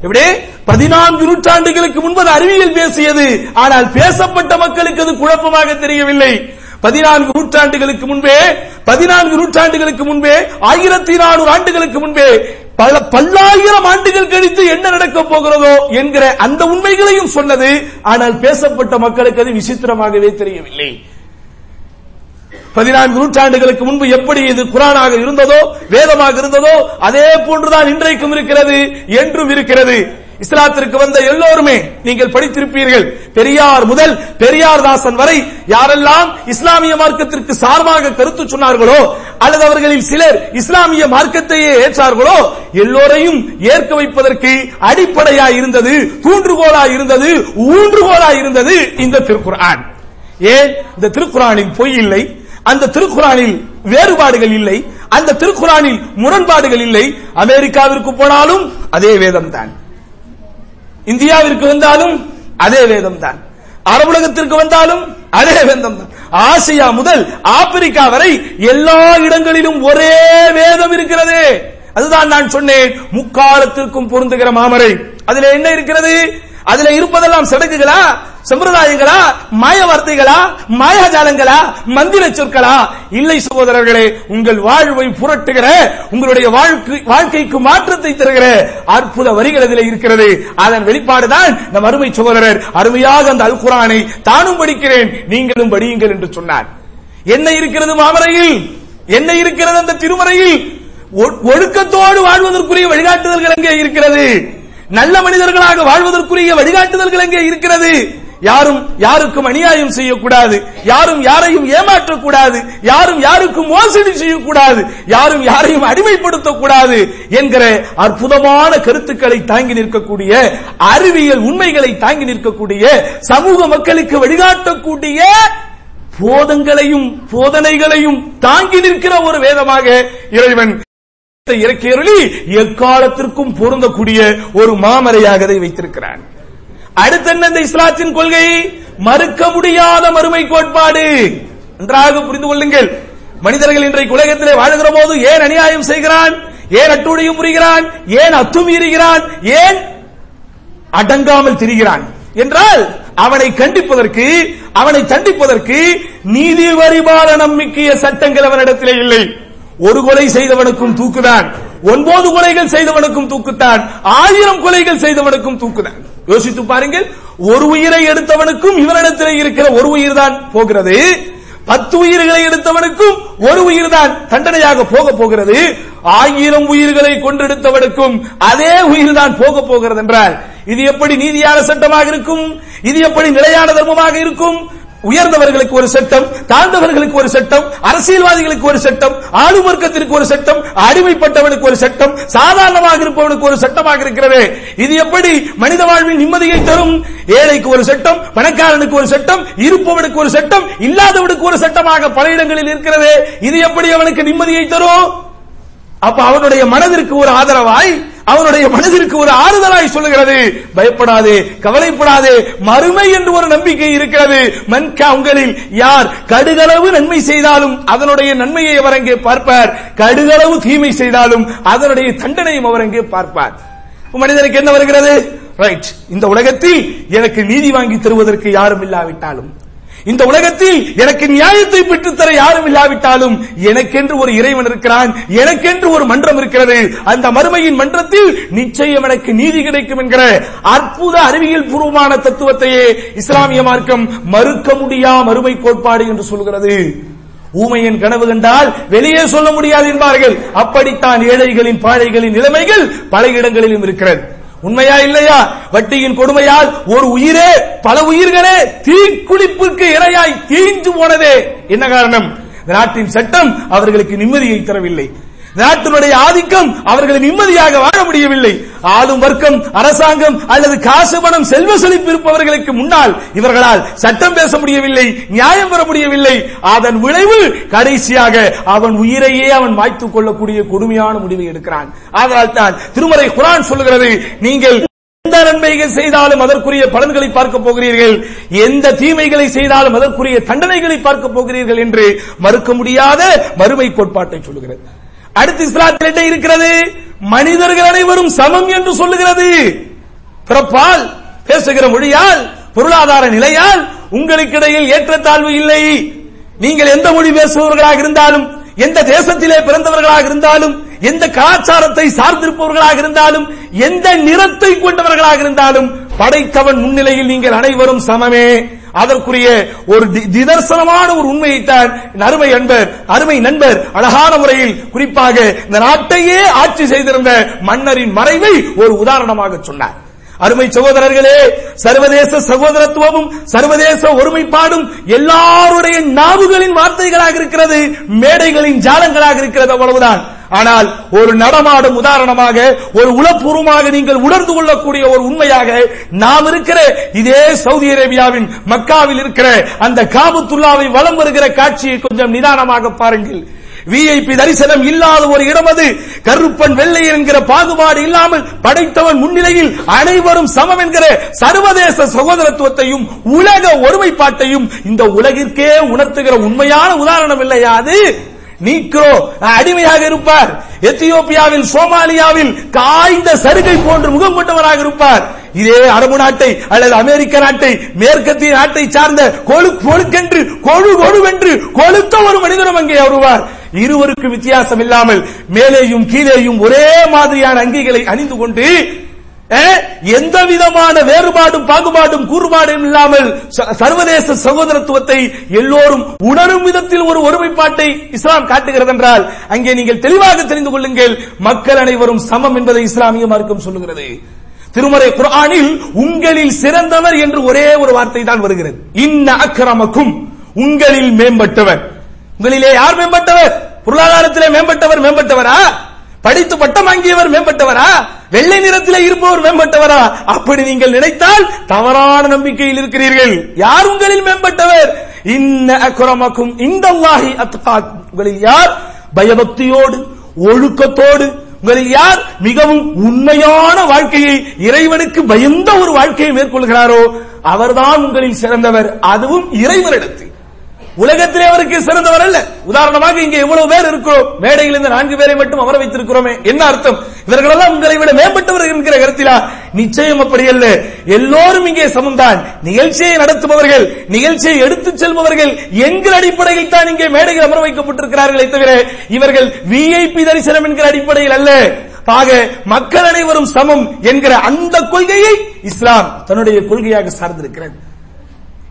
எப்படி? பதினான்கு நூற்றாண்டுகளுக்கு முன்பு அது அறிவியல் பேசியது. ஆனால் பேசப்பட்ட மக்களுக்கு அது குழப்பமாக தெரியவில்லை. பதினான்கு நூற்றாண்டுகளுக்கு முன்பே பதினான்கு நூற்றாண்டுகளுக்கு முன்பே ஆயிரத்தி நானூறு ஆண்டுகளுக்கு முன்பே பல பல்லாயிரம் ஆண்டுகள் கழித்து என்ன நடக்கப் போகிறதோ என்கிற அந்த உண்மைகளையும் சொன்னது. ஆனால் பேசப்பட்ட மக்களுக்கு அது விசித்திரமாகவே தெரியவில்லை. பதினான்கு நூற்றாண்டுகளுக்கு முன்பு எப்படி இது குரானாக இருந்ததோ வேதமாக இருந்ததோ அதே போன்றுதான் இன்றைக்கும் இருக்கிறது என்றும் இருக்கிறது. இஸ்லாத்திற்கு வந்த எல்லோருமே நீங்கள் படித்திருப்பீர்கள். பெரியார் முதல் பெரியார் தாசன் வரை யாரெல்லாம் இஸ்லாமிய மார்க்கத்திற்கு சார்பாக கருத்து சொன்னார்களோ அல்லது அவர்களில் சிலர் இஸ்லாமிய மார்க்கத்தையே ஏற்றார்களோ எல்லோரையும் ஏற்க வைப்பதற்கு அடிப்படையாய் இருந்தது தூண்டுகோலாய் இருந்தது ஊன்றுகோலாய் இருந்தது இந்த திருக்குரான் ஏன்? இந்த திருக்குறானின் பொய் இல்லை. அந்த திருக்குறானில் வேறுபாடுகள் இல்லை. அந்த திருக்குறானில் முரண்பாடுகள் இல்லை. அமெரிக்காவிற்கு போனாலும் அதே வேதம் தான் இந்தியாவிற்கு வந்தாலும் அதே வேதம் தான் அரபுலகத்திற்கு வந்தாலும் அதே வேதம் தான் ஆசியா முதல் ஆப்பிரிக்கா வரை எல்லா இடங்களிலும் ஒரே வேதம் இருக்கிறது. அதுதான் நான் சொன்னேன். முக்காலத்திற்கும் பொருந்துகிற மாமரை. அதுல என்ன இருக்கிறது? அதுல இருப்பதெல்லாம் சடங்குகளா? சம்பிரதாயங்களா மாய வார்த்தைகளா மாயாஜாலங்களா மந்திர சொற்களா? இல்லை சகோதரர்களே உங்கள் வாழ்வை புரட்டுகிற உங்களுடைய வாழ்க்கை வாழ்க்கைக்கு மாற்றத்தை தருகிற அற்புத வரிகள் அதில் இருக்கிறது. அதன் வெளிப்பாடுதான் நம் அருமை சகோதரர் அருமையாக அந்த அல் குரானை தானும் படிக்கிறேன் நீங்களும் படியுங்கள் என்று சொன்னார். என்ன இருக்கிறது மாமரையில்? என்ன இருக்கிறது அந்த திருமறையில்? ஒழுக்கத்தோடு வாழ்வதற்குரிய வழிகாட்டுதல்கள் எங்கே இருக்கிறது? நல்ல மனிதர்களாக வாழ்வதற்குரிய வழிகாட்டுதல்கள் எங்கே இருக்கிறது? யாரும் யாருக்கும் அநியாயம் செய்யக்கூடாது. யாரும் யாரையும் ஏமாற்றக்கூடாது. யாரும் யாருக்கும் மோசடி செய்யக்கூடாது. யாரும் யாரையும் அடிமைப்படுத்தக்கூடாது என்கிற அற்புதமான கருத்துக்களை தாங்கி நிற்கக்கூடிய அறிவியல் உண்மைகளை தாங்கி நிற்கக்கூடிய சமூக மக்களுக்கு வழிகாட்டக்கூடிய போதங்களையும் போதனைகளையும் தாங்கி நிற்கிற ஒரு வேதமாக இறைவன் இறக்கியருளி எக்காலத்திற்கும் பொருந்தக்கூடிய ஒரு மாமரையாக அதை வைத்திருக்கிறான். அடுத்து என்ன இந்த இஸ்லாத்தின் கொள்கை? மறுக்க முடியாத மறுமை கோட்பாடு. நன்றாக புரிந்து கொள்ளுங்கள். மனிதர்கள் இன்றைக்கு உலகத்திலே வாழ்கிற போது ஏன் அநியாயம் செய்கிறான்? ஏன் அட்டுடையும் புரிகிறான்? ஏன் அத்துமீறுகிறான்? ஏன் அடங்காமல் திரிகிறான்? என்றால் அவனை கண்டிப்பதற்கு அவனை தண்டிப்பதற்கு நீதி வரிபால நம்பிக்கைய சட்டங்கள் அவனிடத்திலே இல்லை. ஒரு கொலை செய்தவனுக்கும் தூக்குதான். ஒன்பது கொலைகள் செய்தவனுக்கும் தூக்குத்தான். ஆயிரம் கொலைகள் செய்தவனுக்கும் தூக்குதான். யோசித்து பாருங்கள் ஒரு உயிரை எடுத்தவனுக்கும் இவனிடத்திலே இருக்கிற ஒரு உயிர் தான் போகிறது. பத்து உயிர்களை எடுத்தவனுக்கும் ஒரு உயிர் தான் தண்டனையாக போக போகிறது. ஆயிரம் உயிர்களை கொன்றெடுத்தவனுக்கும் அதே உயிர் தான் போக போகிறது என்றால் இது எப்படி நீதியான சட்டமாக இருக்கும்? இது எப்படி நிலையான தர்மமாக இருக்கும்? உயர்ந்தவர்களுக்கு ஒரு சட்டம் தாழ்ந்தவர்களுக்கு ஒரு சட்டம் அரசியல்வாதிகளுக்கு ஒரு சட்டம் ஆளும் வர்க்கத்திற்கு ஒரு சட்டம் அடிமைப்பட்டவனுக்கு ஒரு சட்டம் சாதாரணமாக இருப்பவனுக்கு ஒரு சட்டமாக இருக்கிறது. இது எப்படி? மனித வாழ்வில் நிம்மதியை தரும். ஏழைக்கு ஒரு சட்டம் பணக்காரனுக்கு ஒரு சட்டம் இருப்பவனுக்கு ஒரு சட்டம் இல்லாதவனுக்கு ஒரு சட்டமாக பல இடங்களில் இருக்கிறது. இது எப்படி அவனுக்கு நிம்மதியை தரும்? அப்ப அவனுடைய மனதிற்கு ஒரு ஆதரவாய் அவனுடைய மனதிற்கு ஒரு ஆறுதலாய் சொல்லுகிறது. பயப்படாதே கவலைப்படாதே மறுமை என்று ஒரு நம்பிக்கை இருக்கிறது. மன்கா உங்களில் யார் கடுகளவு நன்மை செய்தாலும் அதனுடைய நன்மையை அவர் அங்கே பார்ப்பார். கடுகளவு தீமை செய்தாலும் அதனுடைய தண்டனையும் அவர் அங்கே பார்ப்பார். மனிதனுக்கு என்ன வருகிறது? ரைட் இந்த உலகத்தில் எனக்கு நீதி வாங்கி தருவதற்கு யாரும் இல்லாவிட்டாலும் இந்த உலகத்தில் எனக்கு நியாயத்தை பெற்றுத்தர யாரும் இல்லாவிட்டாலும் எனக்கென்று ஒரு இறைவன் இருக்கிறான் எனக்கென்று ஒரு மன்றம் இருக்கிறது. அந்த மறுமையின் மன்றத்தில் நிச்சயம் எனக்கு நீதி கிடைக்கும் என்கிற அற்புத அறிவியல் பூர்வமான தத்துவத்தையே இஸ்லாமிய மார்க்கம் மறுக்க முடியா மறுமை கோட்பாடு என்று சொல்கிறது. ஊமையின் கனவு கண்டால் வெளியே சொல்ல முடியாது என்பார்கள். அப்படித்தான் ஏழைகளின் பாழைகளின் நிலைமைகள் பல இடங்களிலும் இருக்கிறது. உண்மையா இல்லையா? வட்டியின் கொடுமையால் ஒரு உயிரே பல உயிர்களே தீக்குளிப்புக்கு இரையாய் தீஞ்சு போனதே. என்ன காரணம்? நாட்டின் சட்டம் அவர்களுக்கு நிம்மதியை தரவில்லை. நாட்டினுடைய ஆதிக்கம் அவர்களை நிம்மதியாக வாழ முடியவில்லை. ஆளும் வர்க்கம் அரசாங்கம் அல்லது காசு பணம் செல்வ செழிப்பு இருப்பவர்களுக்கு முன்னால் இவர்களால் சட்டம் பேச முடியவில்லை நியாயம் பெற முடியவில்லை. அதன் விளைவு கடைசியாக அவன் உயிரையே அவன் மாய்த்துக் கொள்ளக்கூடிய கொடுமையான முடிவை எடுக்கிறான். அதனால் தான் திருமறை குரான் சொல்லுகிறது நீங்கள் எந்த நன்மைகள் செய்தாலும் அதற்குரிய பலன்களை பார்க்க போகிறீர்கள். எந்த தீமைகளை செய்தாலும் அதற்குரிய தண்டனைகளை பார்க்க போகிறீர்கள் என்று மறுக்க முடியாத மறுமை கோட்பாட்டை சொல்லுகிறது. அடுத்து இஸ்லாத்தில் என்ன இருக்கிறது? மனிதர்கள் அனைவரும் சமம் என்று சொல்லுகிறது. பிறப்பால் பேசுகிற மொழியால் பொருளாதார நிலையால் உங்களுக்கிடையில் ஏற்றத்தாழ்வு இல்லை. நீங்கள் எந்த மொழி பேசுபவர்களாக இருந்தாலும் எந்த தேசத்திலே பிறந்தவர்களாக இருந்தாலும் எந்த கலாச்சாரத்தை சார்ந்திருப்பவர்களாக இருந்தாலும் எந்த நிறத்தை கொண்டவர்களாக இருந்தாலும் படைத்தவன் முன்னிலையில் நீங்கள் அனைவரும் சமமே. அதற்குரிய ஒரு நிதர்சனமான ஒரு உண்மையைத்தான் அருமை நண்பர் அருமை நண்பர் அழகான முறையில் குறிப்பாக இந்த நாட்டையே ஆட்சி செய்திருந்த மன்னரின் மறைவை ஒரு உதாரணமாக சொன்னார். அருமை சகோதரர்களே சர்வதேச சகோதரத்துவமும் சர்வதேச ஒருமைப்பாடும் எல்லாருடைய நாவுகளின் வார்த்தைகளாக இருக்கிறது மேடைகளின் ஜாலங்களாக இருக்கிறது அவ்வளவுதான். ஆனால் ஒரு நடமாடும் உதாரணமாக ஒரு உளப்பூர்வமாக நீங்கள் உணர்ந்து கொள்ளக்கூடிய ஒரு உண்மையாக நாம் இருக்கிற இதே சவுதி அரேபியாவின் மக்காவில் இருக்கிற அந்த காபத்துல்லாவை வலம் வருகிற காட்சியை கொஞ்சம் நிதானமாக பாருங்கள். விஐபி தரிசனம் இல்லாத ஒரு இடம் அது. கருப்பன் வெள்ளை என்கிற பாகுபாடு இல்லாமல் படைத்தவன் முன்னிலையில் அனைவரும் சமம் என்கிற சர்வதேச சகோதரத்துவத்தையும் உலக ஒருமைப்பாட்டையும் இந்த உலகிற்கே உணர்த்துகிற உண்மையான உதாரணம் இல்லையா அது? நீக்ரோ அடிமையாக இருப்பார். எத்தியோப்பியாவில் சோமாலியாவில் காய்ந்த சருகை போன்று முகம் கொண்டவராக இருப்பார். இதே அரபு நாட்டை அல்லது அமெரிக்க நாட்டை மேற்கத்திய நாட்டை சார்ந்த கொழு கொழுக்கென்று கொழு கொழுவென்று கொழுத்த ஒரு மனிதரும் அங்கே வருவார். இருவருக்கும் வித்தியாசம் இல்லாமல் மேலேயும் கீழேயும் ஒரே மாதிரியான அங்கிகளை அணிந்து கொண்டு எந்த விதமான வேறுபாடும் பாகுபாடும் கூறுபாடும் இல்லாமல் சர்வதேச சகோதரத்துவத்தை எல்லோரும் உணரும் விதத்தில் ஒரு ஒருமைப்பாட்டை இஸ்லாம் காட்டுகிறது என்றால் அங்கே நீங்கள் தெளிவாக தெரிந்து கொள்ளுங்கள் மக்கள் அனைவரும் சமம் என்பதை இஸ்லாமிய மார்க்கம் சொல்லுகிறது. திருமறை குரானில் உங்களில் சிறந்தவர் என்று ஒரே ஒரு வார்த்தை தான் வருகிறது. இன்ன அக்கிரமக்கும் உங்களில் மேம்பட்டவர். உங்களிலே யார் மேம்பட்டவர்? பொருளாதாரத்திலே மேம்பட்டவர் மேம்பட்டவரா? படித்து பட்டம் வாங்கியவர் மேம்பட்டவரா? வெள்ளை நிறத்தில் இருப்பவர் மேம்பட்டவரா? அப்படி நீங்கள் நினைத்தால் தவறான நம்பிக்கையில் இருக்கிறீர்கள். யார் உங்களில் மேம்பட்டவர்? இன்ன இந்த இந்தல்லாஹி அத்காக்கும் உங்களில் யார்? பயபக்தியோடு ஒழுக்கத்தோடு. உங்களில் யார்? மிகவும் உண்மையான வாழ்க்கையை இறைவனுக்கு பயந்த ஒரு வாழ்க்கையை மேற்கொள்கிறாரோ அவர்தான் உங்களில் சிறந்தவர். அதுவும் இறைவனிடத்தில். உலகத்திலே அவருக்கு சிறந்தவர் அல்ல. உதாரணமாக இங்கே எவ்வளவு பேர் இருக்கிறோம். மேடையில் இந்த நான்கு பேரை மட்டும் அமர வைத்திருக்கிறோமே. என்ன அர்த்தம்? இவர்களெல்லாம் உங்களை விட மேம்பட்டவர் என்கிற கருத்திலா? நிச்சயம் அப்படி அல்ல. எல்லோரும் இங்கே சமம்தான் நிகழ்ச்சியை நடத்துபவர்கள் நிகழ்ச்சியை எடுத்துச் செல்பவர்கள் எங்கள் அடிப்படையில் தான் இங்கே மேடையில் அமர வைக்கப்பட்டிருக்கிறார்களே தவிர இவர்கள் விஐபி தரிசனம் என்கிற அடிப்படையில் அல்ல. ஆக மக்கள் அனைவரும் சமம் என்கிற அந்த கொள்கையை இஸ்லாம் தன்னுடைய கொள்கையாக சார்ந்திருக்கிறது.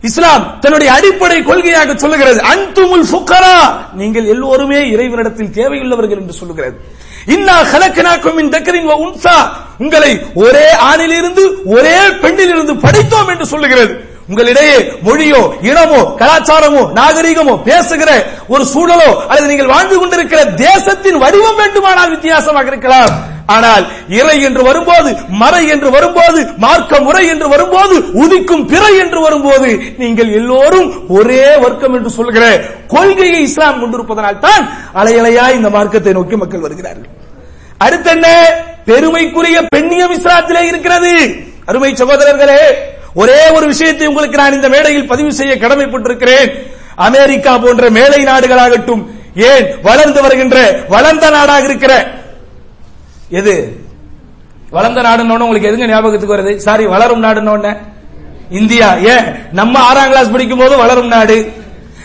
இஸ்லாம் தன்னுடைய அடிப்படை கொள்கையாக சொல்லுகிறது. அன்துமுல் ஃபுக்கரா. நீங்கள் எல்லோருமே இறைவனிடத்தில் தேவையுள்ளவர்கள் என்று சொல்லுகிறது. இன்னா கலக்கனாக்கும் மின் தக்கரின் வ உன்சா. உங்களை ஒரே ஆணிலிருந்து ஒரே பெண்ணிலிருந்து படைத்தோம் என்று சொல்லுகிறது. உங்களிடையே மொழியோ இனமோ கலாச்சாரமோ நாகரிகமோ பேசுகிற ஒரு சூழலோ அல்லது நீங்கள் வாழ்ந்து கொண்டிருக்கிற தேசத்தின் வடிவம் வேண்டுமானால் வித்தியாசமாக இருக்கலாம். ஆனால் இறை என்று வரும்போது மறை என்று வரும்போது மார்க்க முறை என்று வரும்போது உதிக்கும் பிறை என்று வரும்போது நீங்கள் எல்லோரும் ஒரே வர்க்கம் என்று சொல்கிற கொள்கையை இஸ்லாம் கொண்டிருப்பதனால் தான் அலையலையா இந்த மார்க்கத்தை நோக்கி மக்கள் வருகிறார்கள். அடுத்த என்ன பெருமைக்குரிய பெண்ணியம் இஸ்லாத்திலே இருக்கிறது. அருமை சகோதரர்களே ஒரே ஒரு விஷயத்தை உங்களுக்கு நான் இந்த மேடையில் பதிவு செய்ய கடமைப்பட்டிருக்கிறேன். அமெரிக்கா போன்ற மேலை நாடுகளாகட்டும் ஏன் வளர்ந்து வருகின்ற வளர்ந்த நாடாக இருக்கிற எது? வளர்ந்த நாடுன்னு உங்களுக்கு எதுங்க ஞாபகத்துக்கு வருது? சாரி வளரும் நாடுன்னு இந்தியா ஏன்? நம்ம ஆறாம் கிளாஸ் படிக்கும் போது வளரும் நாடு.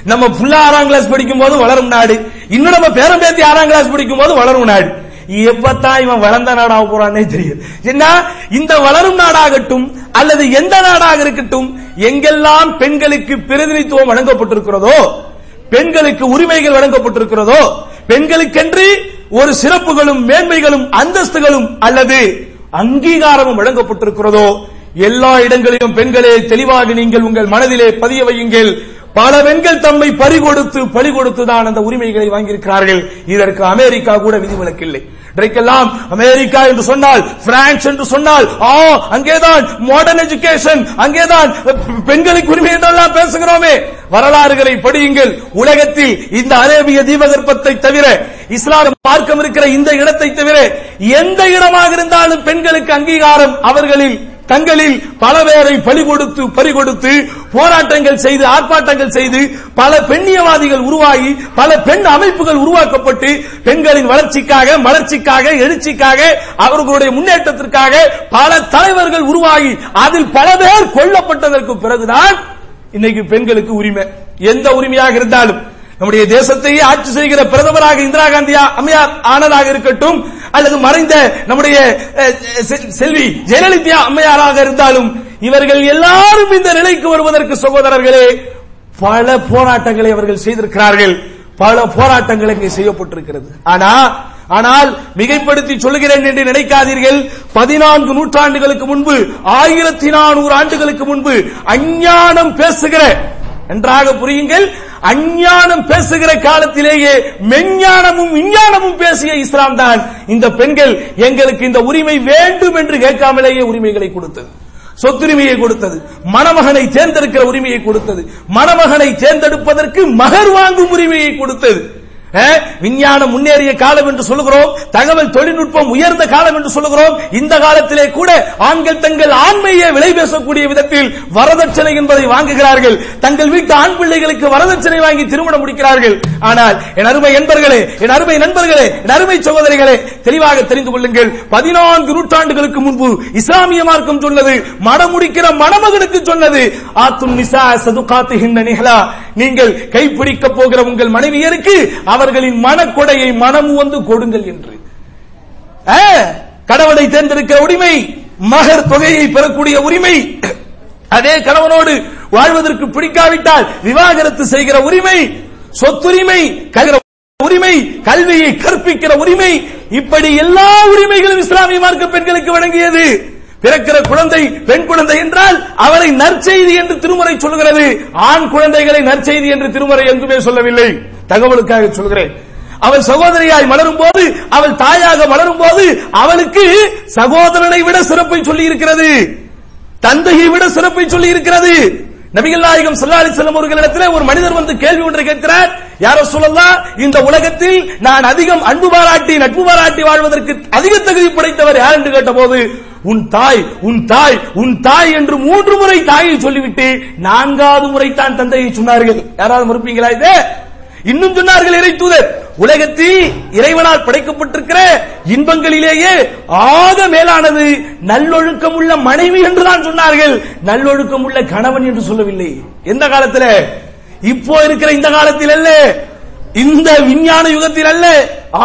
நம்ம புள்ள ஆறாம் கிளாஸ் படிக்கும் போது வளரும் நாடு. இன்னும் நம்ம பேரம் பேத்தி ஆறாம் கிளாஸ் படிக்கும் போது வளரும் நாடு. எப்பத்தான் இவன் வளர்ந்த நாடாக போறான்னே தெரியும் என்ன? இந்த வளரும் நாடாகட்டும் அல்லது எந்த நாடாக இருக்கட்டும் எங்கெல்லாம் பெண்களுக்கு பிரதிநிதித்துவம் வழங்கப்பட்டிருக்கிறதோ பெண்களுக்கு உரிமைகள் வழங்கப்பட்டிருக்கிறதோ பெண்களுக்கென்று ஒரு சிறப்புகளும் மேன்மைகளும் அந்தஸ்துகளும் அல்லது அங்கீகாரமும் வழங்கப்பட்டிருக்கிறதோ எல்லா இடங்களிலும் பெண்களே தெளிவாக நீங்கள் உங்கள் மனதிலே பதிய வையுங்கள். பல பெண்கள் தம்மை பறிகொடுத்து பலி கொடுத்துதான் அந்த உரிமைகளை வாங்கியிருக்கிறார்கள். இதற்கு அமெரிக்கா கூட விதிவிலக்கில்லை இன்றைக்கெல்லாம் அமெரிக்கா என்று சொன்னால் பிரான்ஸ் என்று சொன்னால் ஆ அங்கேதான் மாடர்ன் எஜுகேஷன் அங்கேதான் பெண்களுக்கு உரிமை என்றெல்லாம் பேசுகிறோமே. வரலாறுகளை படியுங்கள். உலகத்தில் இந்த அரேபிய தீபகற்பத்தை தவிர இஸ்லாம் மார்க்கம் இருக்கிற இந்த இடத்தை தவிர எந்த இடமாக இருந்தாலும் பெண்களுக்கு அங்கீகாரம் அவர்களில் தங்களில் பல பேரை பலி கொடுத்து பறி கொடுத்து போராட்டங்கள் செய்து ஆர்ப்பாட்டங்கள் செய்து பல பெண்ணியவாதிகள் உருவாகி பல பெண் அமைப்புகள் உருவாக்கப்பட்டு பெண்களின் வளர்ச்சிக்காக மலர்ச்சிக்காக எழுச்சிக்காக அவர்களுடைய முன்னேற்றத்திற்காக பல தலைவர்கள் உருவாகி அதில் பல பேர் கொல்லப்பட்டதற்கு பிறகுதான் இன்னைக்கு பெண்களுக்கு உரிமை. எந்த உரிமையாக இருந்தாலும் நம்முடைய தேசத்தையே ஆட்சி செய்கிற பிரதமராக இந்திரா காந்தி அம்மையார் ஆனதாக இருக்கட்டும் அல்லது மறைந்த நம்முடைய செல்வி ஜெயலலிதா அம்மையாராக இருந்தாலும் இவர்கள் எல்லாரும் இந்த நிலைக்கு வருவதற்கு சகோதரர்களே பல போராட்டங்களை அவர்கள் செய்திருக்கிறார்கள். பல போராட்டங்கள் இங்கே செய்யப்பட்டிருக்கிறது. ஆனா ஆனால் மிகைப்படுத்தி சொல்லுகிறேன் என்று நினைக்காதீர்கள். பதினான்கு நூற்றாண்டுகளுக்கு முன்பு ஆயிரத்தி நானூறு ஆண்டுகளுக்கு முன்பு அஞ்ஞானம் பேசுகிற நன்றாக புரியுங்கள். அஞ்ஞானம் பேசுகிற காலத்திலேயே மெஞ்ஞானமும் விஞ்ஞானமும் பேசிய இஸ்லாம் தான். இந்த பெண்கள் எங்களுக்கு இந்த உரிமை வேண்டும் என்று கேட்காமலேயே உரிமைகளை கொடுத்தது. சொத்துரிமையை கொடுத்தது. மணமகனை தேர்ந்தெடுக்கிற உரிமையை கொடுத்தது. மணமகனை தேர்ந்தெடுப்பதற்கு மகர் வாங்கும் உரிமையை கொடுத்தது. விஞ்ஞானம் முன்னேறிய காலம் என்று சொல்லுகிறோம் தகவல் தொழில்நுட்பம் உயர்ந்த காலம் என்று சொல்லுகிறோம் இந்த காலத்திலே கூட ஆண்கள் தங்கள் ஆண்மையை விலை பேசக்கூடிய விதத்தில் வரதட்சணை என்பதை வாங்குகிறார்கள். தங்கள் வீட்டு ஆண் பிள்ளைகளுக்கு வரதட்சணை வாங்கி திருமணம் முடிக்கிறார்கள். ஆனால் என் அருமை என்பர்களே என் அருமை நண்பர்களே என் அருமை சகோதரிகளே தெளிவாக தெரிந்து கொள்ளுங்கள். பதினான்கு நூற்றாண்டுகளுக்கு முன்பு இஸ்லாமிய மார்க்கம் சொன்னது மணமுடிக்கிற மணமகனுக்கு சொன்னது ஆத்தும் நிசா சதுகாத்து நிகழா நீங்கள் கைப்பிடிக்க போகிற உங்கள் மனைவியருக்கு அவர் அவர்களின் மனக்கொடையை மனம் வந்து கொடுங்கள் என்று. கணவனை உரிமை மகர் தொகையை பெறக்கூடிய உரிமை. அதே கணவனோடு வாழ்வதற்கு பிடிக்காவிட்டால் விவாகரத்து செய்கிற உரிமை சொத்துரிமை உரிமை கல்வியை கற்பிக்கிற உரிமை. இப்படி எல்லா உரிமைகளும் இஸ்லாமிய மார்க்க பெண்களுக்கு வழங்கியது. பிறக்கிற குழந்தை பெண் குழந்தை என்றால் அவரை நற்செய்தி என்று திருமுறை சொல்கிறது ஆண் குழந்தைகளை நற்செய்தி என்று திருமுறை எங்குமே சொல்லவில்லை. தகவலுக்காக சொல்கிறேன். அவள் சகோதரியாய் மலரும் போது அவள் தாயாக மலரும் போது அவளுக்கு சகோதரனை விட சிறப்பை சொல்லி இருக்கிறது தந்தையை விட சிறப்பை சொல்லி இருக்கிறது நபிகள் நாயகம் சல்லாலி செல்லம் வஸல்லம் இடத்துல ஒரு மனிதர் வந்து கேள்வி ஒன்று கேட்கிறார். யாரோ சொல்லலாம் இந்த உலகத்தில் நான் அதிகம் அன்பு பாராட்டி நட்பு பாராட்டி வாழ்வதற்கு அதிக தகுதி படைத்தவர் யார்? என்று கேட்டபோது உன் தாய் உன் தாய் உன் தாய் என்று மூன்று முறை தாயை சொல்லிவிட்டு நான்காவது முறை தான் தந்தையை சொன்னார்கள். யாராவது மறுப்பீங்களா இது? இன்னும் சொன்னார்கள் இறை தூதர் உலகத்தில் இறைவனால் படைக்கப்பட்டிருக்கிற இன்பங்களிலேயே ஆக மேலானது நல்லொழுக்கம் உள்ள மனைவி என்றுதான் சொன்னார்கள். நல்லொழுக்கம் உள்ள கணவன் என்று சொல்லவில்லை. எந்த காலத்துல? இப்போ இருக்கிற இந்த காலத்தில் அல்ல இந்த விஞ்ஞான யுகத்தில் அல்ல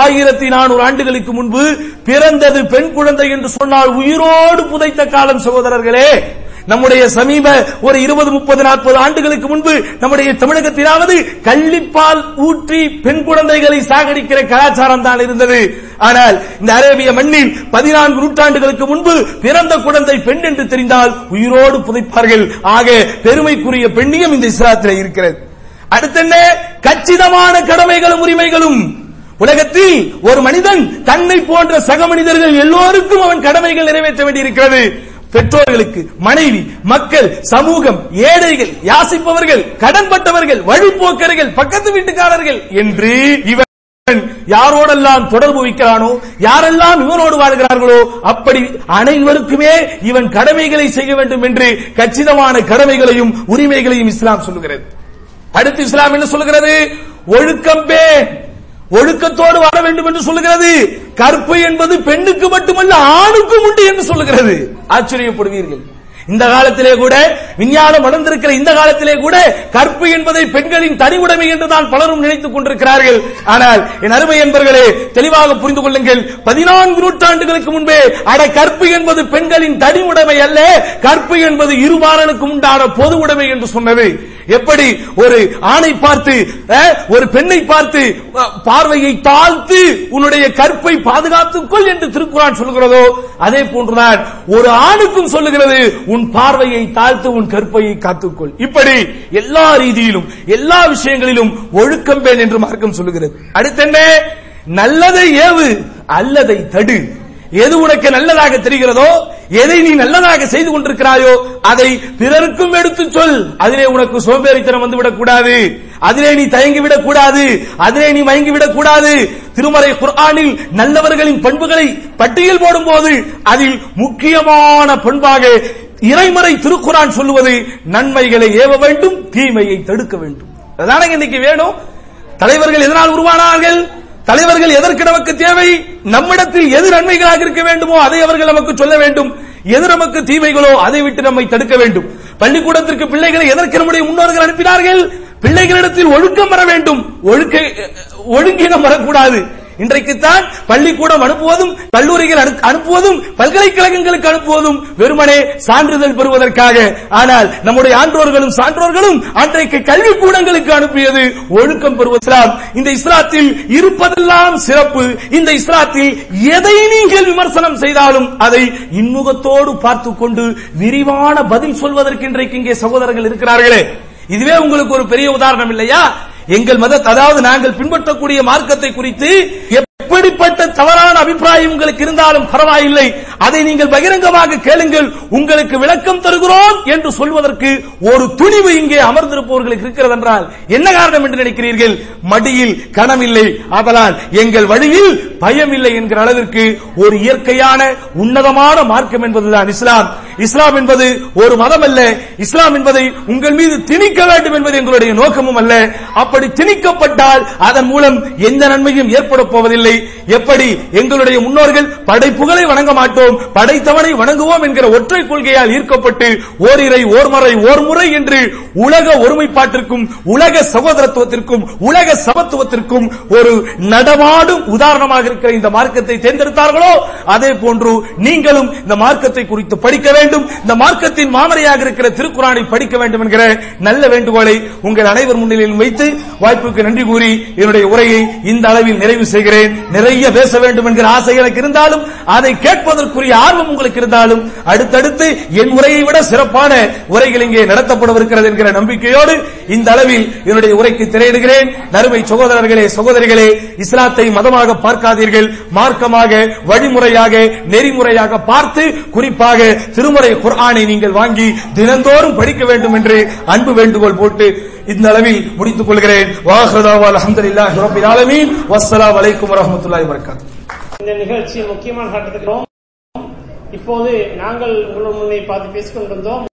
ஆயிரத்தி நானூறு ஆண்டுகளுக்கு முன்பு பிறந்தது பெண் குழந்தை என்று சொன்னால் உயிரோடு புதைத்த காலம் சகோதரர்களே. நம்முடைய சமீப ஒரு இருபது முப்பது நாற்பது ஆண்டுகளுக்கு முன்பு நம்முடைய தமிழகத்திலாவது கள்ளிப்பால் ஊற்றி பெண் குழந்தைகளை சாகடிக்கிற கலாச்சாரம் தான் இருந்தது. ஆனால் இந்த அரேபிய மண்ணில் பதினான்கு நூற்றாண்டுகளுக்கு முன்பு பிறந்த குழந்தை பெண் என்று தெரிந்தால் உயிரோடு புதைப்பார்கள். ஆக பெருமைக்குரிய பெண்ணியம் இந்த இஸ்லாத்தில் இருக்கிறது. அடுத்து என்ன கச்சிதமான கடமைகளும் உரிமைகளும். உலகத்தில் ஒரு மனிதன் தன்னை போன்ற சக மனிதர்கள் எல்லோருக்கும் அவன் கடமைகள் நிறைவேற்ற வேண்டியிருக்கிறது. பெற்றோர்களுக்கு மனைவி மக்கள் சமூகம் ஏழைகள் யாசிப்பவர்கள் கடன்பட்டவர்கள் வழிபோக்கர்கள் பக்கத்து வீட்டுக்காரர்கள் என்று இவன் யாரோடெல்லாம் தொடர்பு வைக்கிறானோ யாரெல்லாம் இவனோடு வாழ்கிறார்களோ அப்படி அனைவருக்குமே இவன் கடமைகளை செய்ய வேண்டும் என்று கச்சிதமான கடமைகளையும் உரிமைகளையும் இஸ்லாம் சொல்லுகிறது. அடுத்து இஸ்லாம் என்ன சொல்லுகிறது? ஒழுக்கம் பே ஒழுக்கத்தோடு வாழ வேண்டும் என்று சொல்லுகிறது. கற்பு என்பது பெண்ணுக்கு மட்டுமல்ல ஆணுக்கும் உண்டு என்று சொல்லுகிறது. ஆச்சரியப்படுவீர்கள். இந்த காலத்திலே கூட விஞ்ஞானம் வளர்ந்திருக்கிற இந்த காலத்திலே கூட கற்பு என்பதை பெண்களின் தனி உடைமை என்றுதான் பலரும் நினைத்துக் கொண்டிருக்கிறார்கள். ஆனால் என் அருமை என்பர்களே தெளிவாக புரிந்து கொள்ளுங்கள். பதினான்கு நூற்றாண்டுகளுக்கு முன்பே அட கற்பு என்பது பெண்களின் தனி உடைமை அல்ல. கற்பு என்பது இருபாலனுக்கு உண்டான பொது உடைமை என்று சொன்னது. எப்படி? ஒரு ஆணை பார்த்து ஒரு பெண்ணை பார்த்து பார்வையை தாழ்த்து உன்னுடைய கற்பை பாதுகாத்துக்கொள் என்று திருக்குறான் சொல்கிறதோ அதே போன்றுதான் ஒரு ஆணுக்கும் சொல்லுகிறது உன் உன் பார்வையை தாழ்த்து உன் கற்பையை காத்துக்கொள். இப்படி எல்லா ரீதியிலும் எல்லா விஷயங்களிலும் ஒழுக்கம் பேன் என்று மார்க்கம் சொல்லுகிறது. அடுத்து என்ன? நல்லதை ஏவு அல்லதை தடு. எது உனக்கு நல்லதாக தெரிகிறதோ எதை நீ நல்லதாக செய்து கொண்டிருக்கிறாயோ அதை பிறருக்கும் எடுத்து சொல். அதிலே உனக்கு சோம்பேறித்தனம் வந்துவிடக் கூடாது. அதிலே நீ தயங்கி விடக் கூடாது. அதிலே நீ மயங்கி விடக் கூடாது. திருமறை குர்ஆனில் நல்லவர்களின் பண்புகளை பட்டியல் போடும்போது அதில் முக்கியமான பண்பாக இறைமறை திருக்குறான் சொல்லுவது நன்மைகளை ஏவ வேண்டும் தீமையை தடுக்க வேண்டும். அதானே இன்னைக்கு வேணும்? தலைவர்கள் எதனால் உருவானார்கள்? தலைவர்கள் எதற்கு நமக்கு தேவை? நம்மிடத்தில் எது நன்மைகளாக இருக்க வேண்டுமோ அதை அவர்கள் நமக்கு சொல்ல வேண்டும். எது நமக்கு தீமைகளோ அதை விட்டு நம்மை தடுக்க வேண்டும். பள்ளிக்கூடத்திற்கு பிள்ளைகளை எதற்கு நம்முடைய முன்னோர்கள் அனுப்பினார்கள்? பிள்ளைகளிடத்தில் ஒழுக்கம் வர வேண்டும். ஒழுக்க ஒழுங்கினம் வரக்கூடாது. இன்றைக்குத்தான் பள்ளிக்கூடம் அனுப்புவதும் கல்லூரிகள் அனுப்புவதும் பல்கலைக்கழகங்களுக்கு அனுப்புவதும் வெறுமனே சான்றிதழ் பெறுவதற்காக. ஆனால் நம்முடைய ஆன்றோர்களும் சான்றோர்களும் அன்றைக்கு கல்வி கூடங்களுக்கு அனுப்பியது ஒழுக்கம் பெறுவது. இந்த இஸ்லாத்தில் இருப்பதெல்லாம் சிறப்பு. இந்த இஸ்லாத்தில் எதை நீங்கள் விமர்சனம் செய்தாலும் அதை இன்முகத்தோடு பார்த்துக் கொண்டு விரிவான பதில் சொல்வதற்கு இன்றைக்கு இங்கே சகோதரர்கள் இருக்கிறார்களே. இதுவே உங்களுக்கு ஒரு பெரிய உதாரணம் இல்லையா? எங்கள் மத அதாவது நாங்கள் பின்பற்றக்கூடிய மார்க்கத்தை குறித்து எப்படிப்பட்ட தவறான அபிப்பிராயம் உங்களுக்கு இருந்தாலும் பரவாயில்லை. அதை நீங்கள் பகிரங்கமாக கேளுங்கள். உங்களுக்கு விளக்கம் தருகிறோம் என்று சொல்வதற்கு ஒரு துணிவு இங்கே அமர்ந்திருப்பவர்களுக்கு இருக்கிறது என்றால் என்ன காரணம் என்று நினைக்கிறீர்கள்? மடியில் கனமில்லை. ஆதலால் எங்கள் வழியில் பயம் இல்லை என்கிற அளவிற்கு ஒரு இயற்கையான உன்னதமான மார்க்கம் என்பதுதான் இஸ்லாம். இஸ்லாம் என்பது ஒரு மதம் அல்ல இஸ்லாம் என்பதை உங்கள் மீது திணிக்க வேண்டும் என்பது எங்களுடைய நோக்கமும் அல்ல. அப்படி திணிக்கப்பட்டால் அதன் மூலம் எந்த நன்மையும் ஏற்பட போவதில்லை. noqday எப்படி எங்களுடைய முன்னோர்கள் படைப்புகளை வணங்க மாட்டோம் படைத்தவனை வணங்குவோம் என்கிற ஒற்றை கொள்கையால் ஈர்க்கப்பட்டு ஓரிரை ஓர்மறை ஓர்முறை என்று உலக ஒருமைப்பாட்டிற்கும் உலக சகோதரத்துவத்திற்கும் உலக சமத்துவத்திற்கும் ஒரு நடமாடும் உதாரணமாக இருக்கிற இந்த மார்க்கத்தை தேர்ந்தெடுத்தார்களோ அதே போன்று நீங்களும் இந்த மார்க்கத்தை குறித்து படிக்க வேண்டும் இந்த மார்க்கத்தின் மாமரையாக இருக்கிற திருக்குறானை படிக்க வேண்டும் என்கிற நல்ல வேண்டுகோளை உங்கள் அனைவர் முன்னிலையில் வைத்து வாய்ப்புக்கு நன்றி கூறி என்னுடைய உரையை இந்த அளவில் நிறைவு செய்கிறேன். நிறைய பேச வேண்டும் என்கிற ஆசை எனக்கு இருந்தாலும் அதை கேட்பதற்குரிய ஆர்வம் உங்களுக்கு இருந்தாலும் அடுத்தடுத்து என் உரையை விட சிறப்பான உரைகள் இங்கே நடத்தப்படவிருக்கிறது என்கிற நம்பிக்கையோடு இந்த அளவில் என்னுடைய உரைக்கு திரையிடுகிறேன். நறுமை சகோதரர்களே சகோதரிகளே இஸ்லாத்தை மதமாக பார்க்காதீர்கள். மார்க்கமாக வழிமுறையாக நெறிமுறையாக பார்த்து குறிப்பாக திருமுறை குர்ஆனை நீங்கள் வாங்கி தினந்தோறும் படிக்க வேண்டும் என்று அன்பு வேண்டுகோள் போட்டு இந்த அளவில் முடித்துக் கொள்கிறேன். வாஹ்ரதாவா அல்ஹம்துலில்லாஹி ஆலமீன். இந்த நிகழ்ச்சியில் முக்கியமான கட்டத்துக்கு இப்போது நாங்கள் உங்கள் பார்த்து பேசிக்கொண்டிருந்தோம்